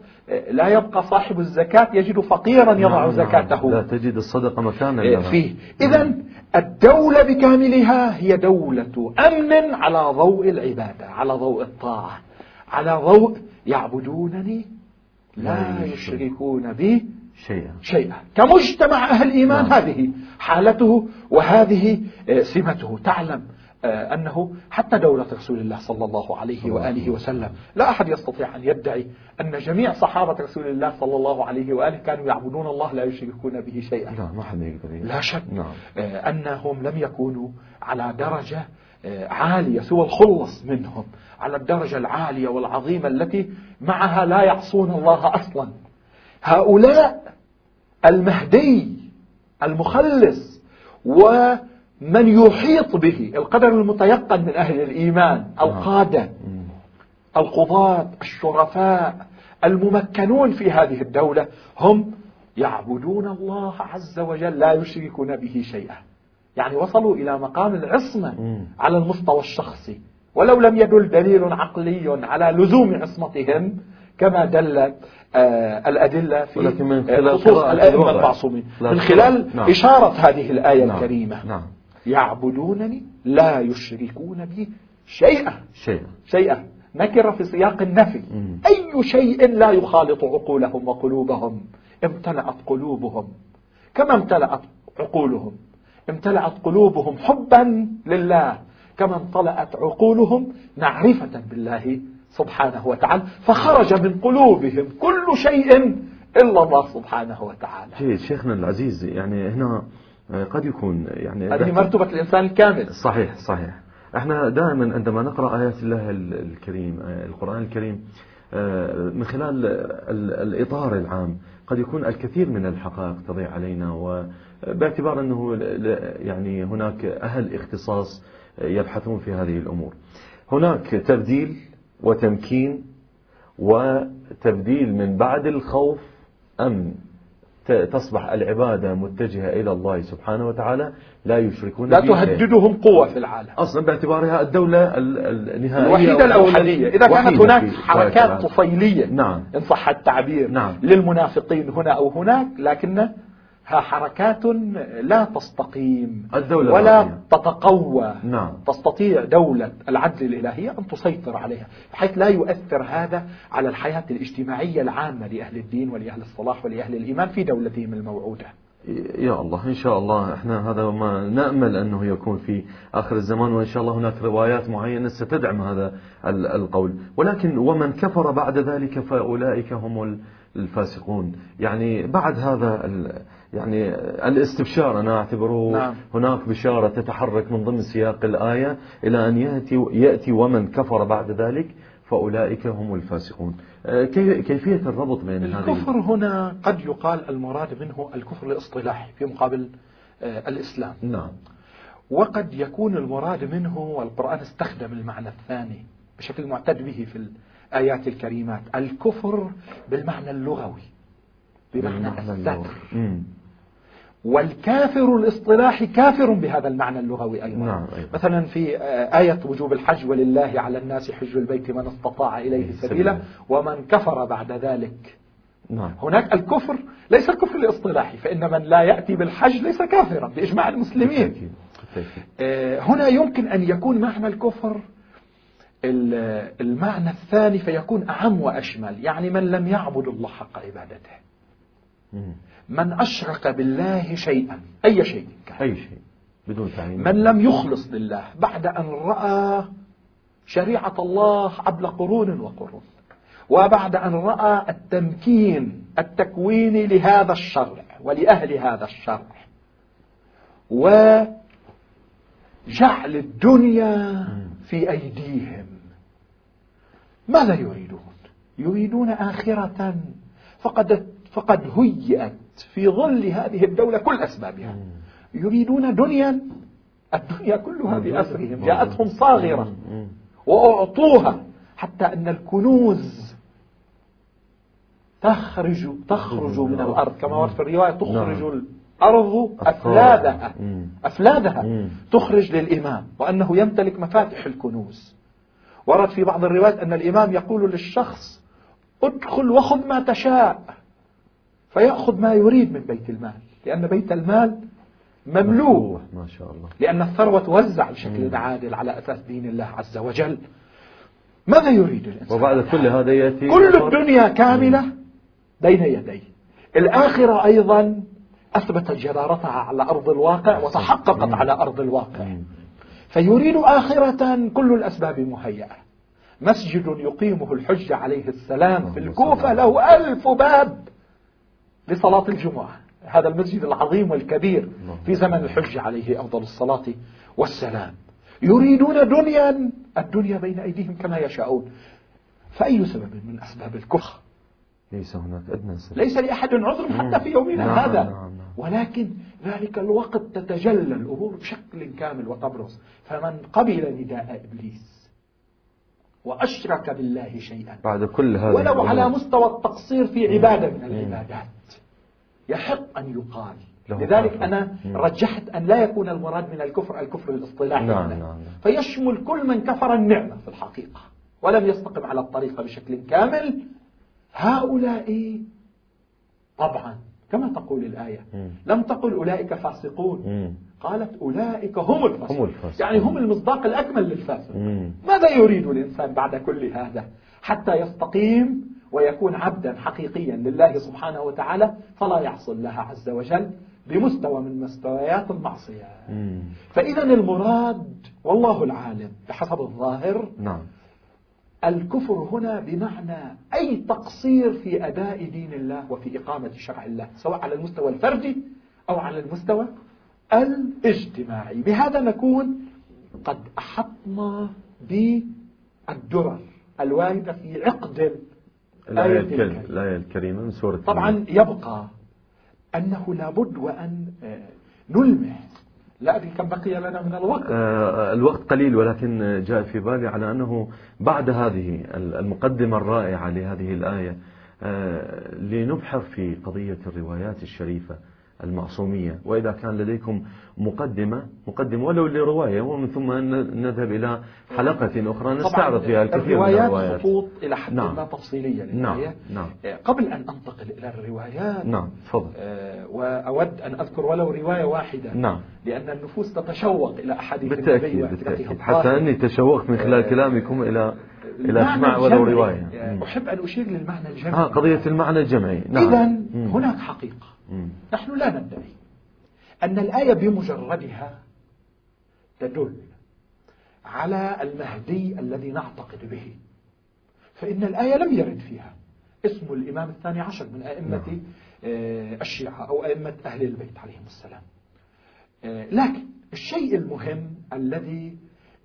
لا يبقى صاحب الزكاة يجد فقيرا يضع نعم, نعم. زكاته. لا تجد الصدقة مكانا فيه. إذا الدولة بكاملها هي دولة أمن على ضوء العبادة على ضوء الطاعة على ضوء يعبدونني لا يشركون بي شيئا. شيئا. كمجتمع أهل إيمان نعم. هذه حالته وهذه سمته تعلم آه، أنه حتى دولة رسول الله صلى الله عليه وآله وسلم. لا أحد يستطيع أن يدعي أن جميع صحابة رسول الله صلى الله عليه وآله كانوا يعبدون الله لا يشركون به شيئا. لا ما حد يقدر. لا شك نعم. آه، أنهم لم يكونوا على درجة آه، عالية سوى الخلص منهم على الدرجة العالية والعظيمة التي معها لا يعصون الله أصلا. هؤلاء المهدي المخلص و من يحيط به القدر المتيقن من أهل الإيمان القادة القضاة الشرفاء الممكنون في هذه الدولة هم يعبدون الله عز وجل لا يشركون به شيئا. يعني وصلوا إلى مقام العصمة على المستوى الشخصي. ولو لم يدل دليل عقلي على لزوم عصمتهم كما دل آه الأدلة في خصوص الأئمة المعصومين من خلال نعم. إشارة هذه الآية نعم. الكريمة. نعم. يعبدونني لا يشركون بي شيئا. شيئا. شيئا. نكر في سياق النفي. مم. أي شيء لا يخالط عقولهم وقلوبهم. امتلأت قلوبهم. كما امتلأت عقولهم؟ امتلأت قلوبهم حبا لله. كما امتلأت عقولهم معرفة بالله سبحانه وتعالى. فخرج من قلوبهم كل شيء إلا الله سبحانه وتعالى. جيد. شيخنا العزيز يعني هنا قد يكون يعني هذه مرتبة الإنسان الكامل صحيح صحيح. إحنا دائما عندما نقرأ آيات الله الكريم آه، القرآن الكريم آه، من خلال الإطار العام قد يكون الكثير من الحقائق تضيع علينا وباعتبار أنه يعني هناك أهل اختصاص يبحثون في هذه الأمور. هناك تبديل وتمكين وتبديل من بعد الخوف أمن. تصبح العبادة متجهة إلى الله سبحانه وتعالى لا يشركون لا تهددهم قوة في العالم. أصلا باعتبارها الدولة النهائية الوحيدة الأوحدية إذا كانت هناك حركات طفيلية نعم. إن صح التعبير نعم. للمنافقين هنا أو هناك لكن حركات لا تستقيم الدولة ولا العظيمة. تتقوى نعم. تستطيع دولة العدل الإلهية أن تسيطر عليها بحيث لا يؤثر هذا على الحياة الاجتماعية العامة لأهل الدين ولأهل الصلاح ولأهل الإيمان في دولتهم الموعودة يا الله إن شاء الله إحنا هذا ما نأمل أنه يكون في آخر الزمان وإن شاء الله هناك روايات معينة ستدعم هذا القول ولكن ومن كفر بعد ذلك فأولئك هم الفاسقون يعني بعد هذا يعني الاستبشار أنا أعتبره نعم. هناك بشارة تتحرك من ضمن سياق الآية إلى أن يأتي, يأتي ومن كفر بعد ذلك فأولئك هم الفاسقون. آه، كيفية الربط بين هذه الكفر هنا قد يقال المراد منه الكفر الاصطلاحي في مقابل آه، الإسلام. نعم. وقد يكون المراد منه والقرآن استخدم المعنى الثاني بشكل معتد به في الآيات الكريمات الكفر بالمعنى اللغوي بمعنى الستر والكافر الاصطلاحي كافر بهذا المعنى اللغوي أيضا. نعم أيضا. مثلا في آية وجوب الحج ولله على الناس حج البيت من استطاع إليه سبيلا ومن كفر بعد ذلك. نعم. هناك الكفر ليس الكفر الاصطلاحي فإن من لا يأتي بالحج ليس كافرا بإجماع المسلمين. آه، هنا يمكن أن يكون معنى الكفر المعنى الثاني فيكون أعم وأشمل يعني من لم يعبد الله حق عبادته. من أشرك بالله شيئا أي شيء كان. أي شيء بدون تعيين من لم يخلص لله بعد أن رأى شريعة الله قبل قرون وقرون وبعد أن رأى التمكين التكويني لهذا الشرع ولأهل هذا الشرع وجعل الدنيا في أيديهم. ماذا يريدون؟ يريدون آخرة. فقد فقد هيئت في ظل هذه الدولة كل أسبابها. يريدون دنيا الدنيا كلها بأسرهم جاءتهم صاغرة. وأعطوها حتى أن الكنوز تخرج تخرج من الأرض. كما ورد في الرواية تخرج نعم. الأرض أفلادها. أفلادها تخرج للإمام وأنه يمتلك مفاتح الكنوز. ورد في بعض الروايات أن الإمام يقول للشخص ادخل وخذ ما تشاء. فيأخذ ما يريد من بيت المال لأن بيت المال مملوء. ما شاء الله. لأن الثروة توزع بشكل عادل على أساس دين الله عز وجل. ماذا يريد الإنسان؟ وبعد كل هذا يأتي كل الدنيا كاملة بين يديه. الآخرة أيضا أثبتت جدارتها على أرض الواقع وتحققت على أرض الواقع. فيريد آخرة كل الأسباب مهيئة. مسجد يقيمه الحج عليه السلام في الكوفة له ألف باب. لصلاة الجمعة. هذا المسجد العظيم والكبير في زمن الحج عليه أفضل الصلاة والسلام. يريدون دنيا الدنيا بين أيديهم كما يشاءون. فأي سبب من أسباب الكفر ليس هناك أدنى سبب. ليس لأحد عذر حتى في يومنا نعم هذا. نعم نعم. ولكن ذلك الوقت تتجلى الأمور بشكل كامل وتبرز فمن قبل نداء إبليس وأشرك بالله شيئا بعد كل هذا ولو على مستوى التقصير في عبادة من العبادات يحق أن يقال. لذلك أنا رجحت أن لا يكون المراد من الكفر الكفر الاصطلاحي. نعم نعم نعم. فيشمل كل من كفر النعمة في الحقيقة. ولم يستقم على الطريقة بشكل كامل. هؤلاء طبعا كما تقول الآية لم تقل أولئك فاسقون. قالت أولئك هم الفاسقون, هم الفاسقون. يعني هم المصداق الأكمل للفاسق ماذا يريد الإنسان بعد كل هذا حتى يستقيم ويكون عبدا حقيقيا لله سبحانه وتعالى فلا يعصي الله عز وجل بمستوى من مستويات المعصية. فإذا المراد والله العالم بحسب الظاهر نعم. الكفر هنا بمعنى أي تقصير في أداء دين الله وفي إقامة شرع الله سواء على المستوى الفردي أو على المستوى الاجتماعي. بهذا نكون قد أحطنا بالدرر الواردة في عقد الآية, الآية الكريمة من سورة طبعا يبقى أنه لابد وأن آه، نلمح. لا أدري كم بقي لنا من الوقت. آه الوقت قليل ولكن جاء في بالي على أنه بعد هذه المقدمة الرائعة لهذه الآية آه لنبحر في قضية الروايات الشريفة. المعصومية. وإذا كان لديكم مقدمة مقدمة ولو لرواية ومن ثم نذهب إلى حلقة أخرى نستعرض فيها الكثير من الروايات خطوط إلى حد نعم. ما تفصيلية نعم. نعم. آه، قبل أن أنتقل إلى الروايات نعم تفضل. آه، وأود أن أذكر ولو رواية واحدة نعم. لأن النفوس تتشوق إلى أحاديث بالتأكيد, بالتأكيد. حتى أني تشوقت من خلال آه، كلامكم إلى إلى أسماع ولو رواية. أحب أن أشير للمعنى الجمعي. آه قضية المعنى الجمعي. نعم. إذا هناك حقيقة. نحن لا ندعي أن الآية بمجردها تدل على المهدي الذي نعتقد به. فإن الآية لم يرد فيها اسم الإمام الثاني عشر من أئمة نعم. آه، الشيعة أو أئمة أهل البيت عليهم السلام. آه، لكن الشيء المهم الذي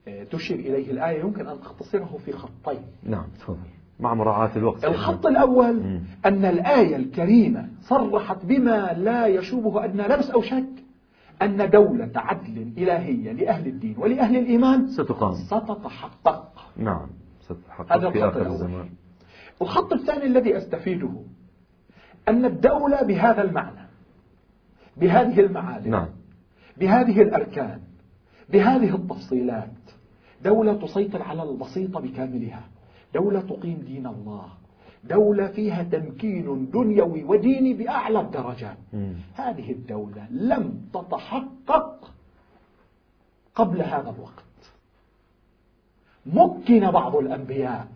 آه، تشير إليه الآية يمكن أن أختصره في خطين. نعم تفضل. مع مراعاة الوقت. الخط الأول مم. أن الآية الكريمة صرحت بما لا يشوبه أدنى لبس أو شك أن دولة عدل إلهية لأهل الدين ولأهل الإيمان ستقام. ستتحقق. نعم ستتحقق هذا في آخر الزمان. الخط الثاني الذي أستفيده أن الدولة بهذا المعنى بهذه المعالم نعم. بهذه الأركان بهذه التفصيلات دولة تسيطر على البسيطة بكاملها. دولة تقيم دين الله. دولة فيها تمكين دنيوي وديني بأعلى الدرجات. هذه الدولة لم تتحقق قبل هذا الوقت. مكن بعض الأنبياء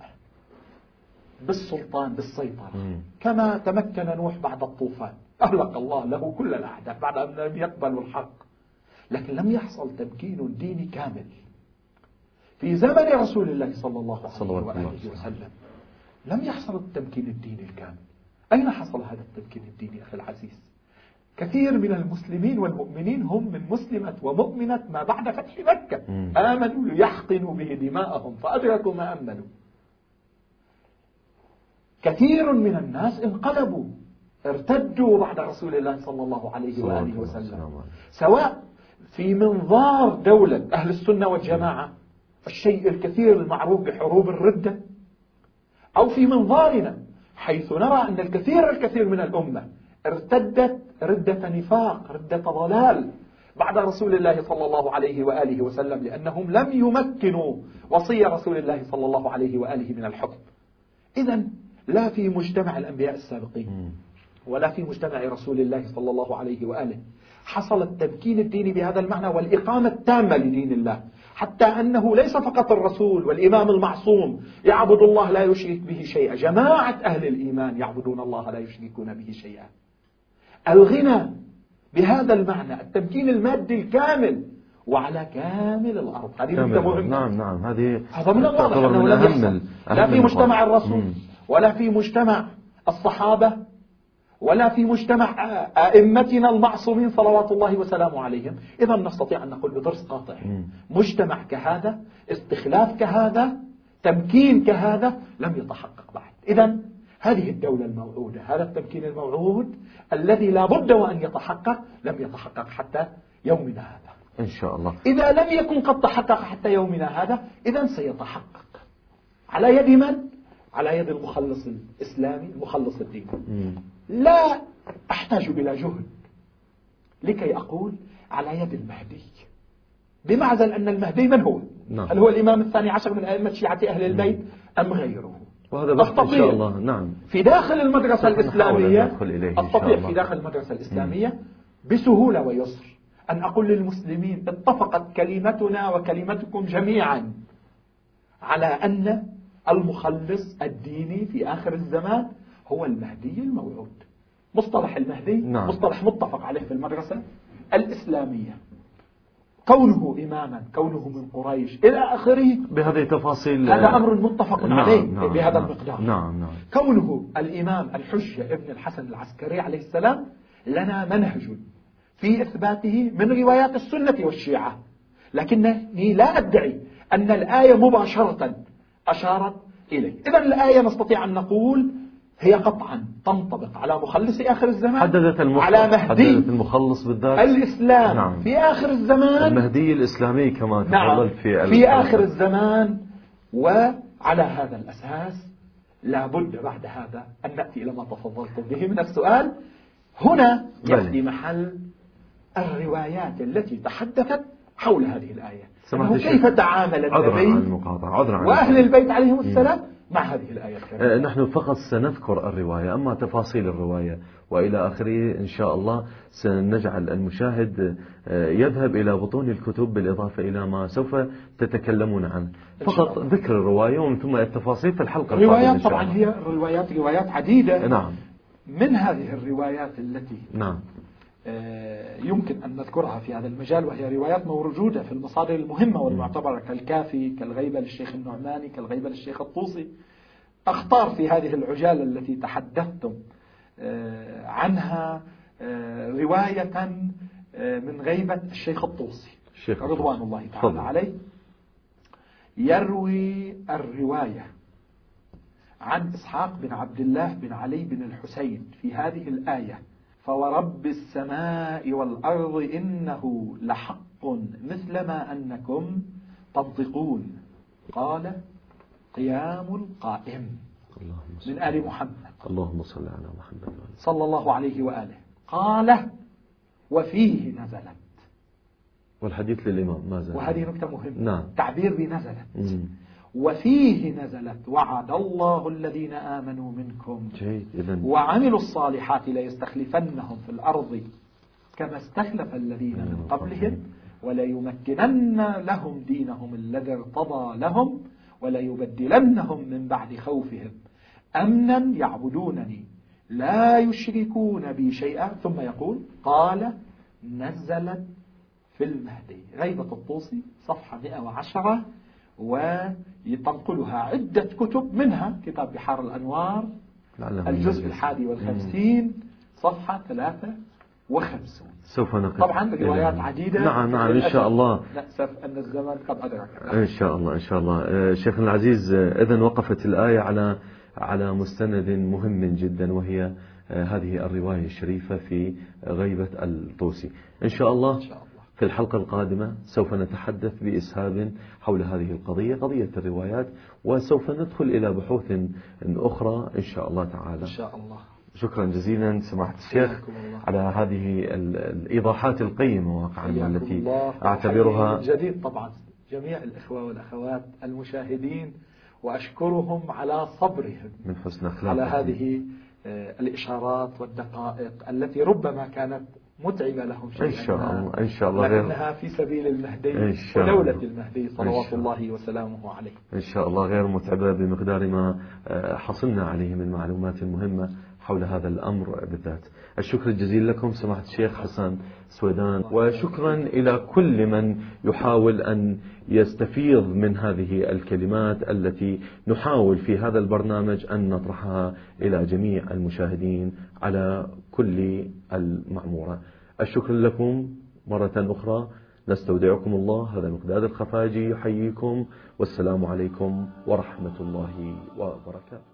بالسلطان بالسيطرة. كما تمكن نوح بعد الطوفان. أهلك الله له كل الأعداء بعد أن لم يقبلوا الحق. لكن لم يحصل تمكين ديني كامل. في زمن رسول الله صلى الله عليه وآله وسلم. لم يحصل التمكين الديني الكامل. أين حصل هذا التمكين الديني أخي العزيز؟ كثير من المسلمين والمؤمنين هم من مسلمة ومؤمنة ما بعد فتح مكة. آمنوا ليحقنوا به دماءهم. فأدركوا ما أمنوا. كثير من الناس انقلبوا ارتدوا بعد رسول الله صلى الله عليه وآله وسلم. سواء في منظار دولة أهل السنة والجماعة. الشيء الكثير المعروف بحروب الردة أو في منظارنا حيث نرى أن الكثير الكثير من الأمة ارتدت ردة نفاق ردة ضلال بعد رسول الله صلى الله عليه وآله وسلم لأنهم لم يمكنوا وصي رسول الله صلى الله عليه وآله من الحكم. إذا لا في مجتمع الأنبياء السابقين ولا في مجتمع رسول الله صلى الله عليه وآله. حصل التمكين الديني بهذا المعنى والإقامة التامة لدين الله. حتى أنه ليس فقط الرسول والإمام المعصوم. يعبد الله لا يشرك به شيئا. جماعة أهل الإيمان يعبدون الله لا يشركون به شيئا. الغنى بهذا المعنى التمكين المادي الكامل وعلى كامل الأرض. هذه مهمة. نعم نعم. هذه هذا من الواضح أنه لم يحصل. لا في مجتمع الرسول ولا في مجتمع الصحابة ولا في مجتمع أئمتنا المعصومين صلوات الله وسلامه عليهم. إذا نستطيع أن نقول بدرس قاطع. مجتمع كهذا استخلاف كهذا تمكين كهذا لم يتحقق بعد. إذا هذه الدولة الموعودة هذا التمكين الموعود الذي لا بد وأن يتحقق لم يتحقق حتى يومنا هذا. إن شاء الله. إذا لم يكن قد تحقق حتى يومنا هذا إذا سيتحقق. على يد من؟ على يد المخلص الإسلامي المخلص الديني. لا أحتاج إلى جهد لكي أقول على يد المهدي. بمعزل أن المهدي من هو؟ نعم. هل هو الإمام الثاني عشر من أئمة شيعة أهل البيت أم غيره؟ وهذا بحث إن شاء الله. نعم. في داخل المدرسة الإسلامية أستطيع في داخل المدرسة الإسلامية بسهولة ويسر أن أقول للمسلمين اتفقت كلمتنا وكلمتكم جميعا على أن المخلص الديني في آخر الزمان هو المهدي الموعود. مصطلح المهدي نعم. مصطلح متفق عليه في المدرسة الإسلامية. كونه إماما كونه من قريش إلى آخره بهذه التفاصيل هذا أمر متفق نعم عليه نعم بهذا نعم المقدار. نعم نعم. كونه الإمام الحجة ابن الحسن العسكري عليه السلام لنا منهج في إثباته من روايات السنة والشيعة. لكنني لا أدعي أن الآية مباشرة أشارت إليه إذا الآية نستطيع أن نقول هي قطعا تنطبق على مخلص آخر الزمان حددت المخلص على مهدي حددت المخلص بالذات الإسلام نعم. في آخر الزمان. المهدي الإسلامي كما نعم. في في آخر الزمان. وعلى هذا الأساس لا بد بعد هذا أن نأتي إلى ما تفضلتم به. من السؤال هنا. يأتي محل الروايات التي تحدثت حول هذه الآية. سمحت. كيف تعامل عذرا عن النبي المقاطعة عذرا عن وأهل. البيت عليهم السلام مع هذه الآية آه، الكريمة نحن فقط سنذكر الرواية أما تفاصيل الرواية وإلى آخره إن شاء الله سنجعل المشاهد آه، يذهب إلى بطون الكتب بالإضافة إلى ما سوف تتكلمون عنه فقط. ذكر الرواية ومن ثم التفاصيل في الحلقة الروايات طبعا. هي الروايات روايات عديدة نعم من هذه الروايات التي نعم آه، يمكن أن نذكرها في هذا المجال وهي روايات موجودة في المصادر المهمة والمعتبرة كالكافي كالغيبة للشيخ النعماني كالغيبة للشيخ الطوسي أختار في هذه العجالة التي تحدثتم آه، عنها آه، رواية آه، من غيبة الشيخ الطوسي الشيخ رضوان. الله. تعالى عليه يروي الرواية عن إسحاق بن عبد الله بن علي بن الحسين في هذه الآية فورب السماء والأرض إنه لحق مثل ما أنكم تنطقون قال قيام القائم من آل محمد اللهم صل على محمد. صلى الله عليه وآله قال وفيه نزلت والحديث للإمام ما زال وهذه نكتة مهمة نعم. تعبير بنزلت. وفيه نزلت وعد الله الذين آمنوا منكم. وعملوا الصالحات ليستخلفنهم في الأرض كما استخلف الذين من قبلهم وليمكنن لهم دينهم الذي ارتضى لهم وليبدلنهم من بعد خوفهم. أمنا يعبدونني لا يشركون بي شيئا. ثم يقول قال نزلت في المهدي. غيبة الطوسي صفحة 110 وتنقلها عدة كتب منها كتاب بحار الأنوار الجزء. الحادي والخمسين صفحة ثلاثة وخمسون. سوف نقف طبعا روايات عديدة. نعم نعم إن شاء الله. نأسف أن الزمن قد أدركنا. إن شاء الله إن شاء الله. شيخنا العزيز إذا وقفت الآية على على مستند مهم جدا وهي آه، هذه الرواية الشريفة في غيبة الطوسي. إن شاء الله. إن شاء الله. في الحلقة القادمة سوف نتحدث بإسهاب حول هذه القضية قضية الروايات وسوف ندخل إلى بحوث أخرى إن شاء الله تعالى. إن شاء الله. شكرا جزيلا سماحة الشيخ. على هذه ال- الإيضاحات القيمة واقعا الله. أعتبرها. جديد طبعا. جميع الإخوة والأخوات المشاهدين وأشكرهم على صبرهم من حسن أخلاقهم. على هذه آه، الإشارات والدقائق التي ربما كانت متعبة لهم شيئا إن شاء الله إن شاء الله غير لكنها في سبيل المهدي إن شاء ودولة الله. المهدي إن صلوات. الله. وسلامه عليه. إن شاء الله غير متعبة بمقدار ما آه، حصلنا عليه من معلومات مهمة حول هذا الأمر بالذات. الشكر الجزيل لكم سماحة الشيخ حسن سويدان. وشكرا إلى كل من يحاول أن يستفيض من هذه الكلمات التي نحاول في هذا البرنامج أن نطرحها إلى جميع المشاهدين على كل المعمورة. الشكر لكم مرة أخرى. نستودعكم الله. هذا مقداد الخفاجي. يحييكم. والسلام عليكم ورحمة الله وبركاته.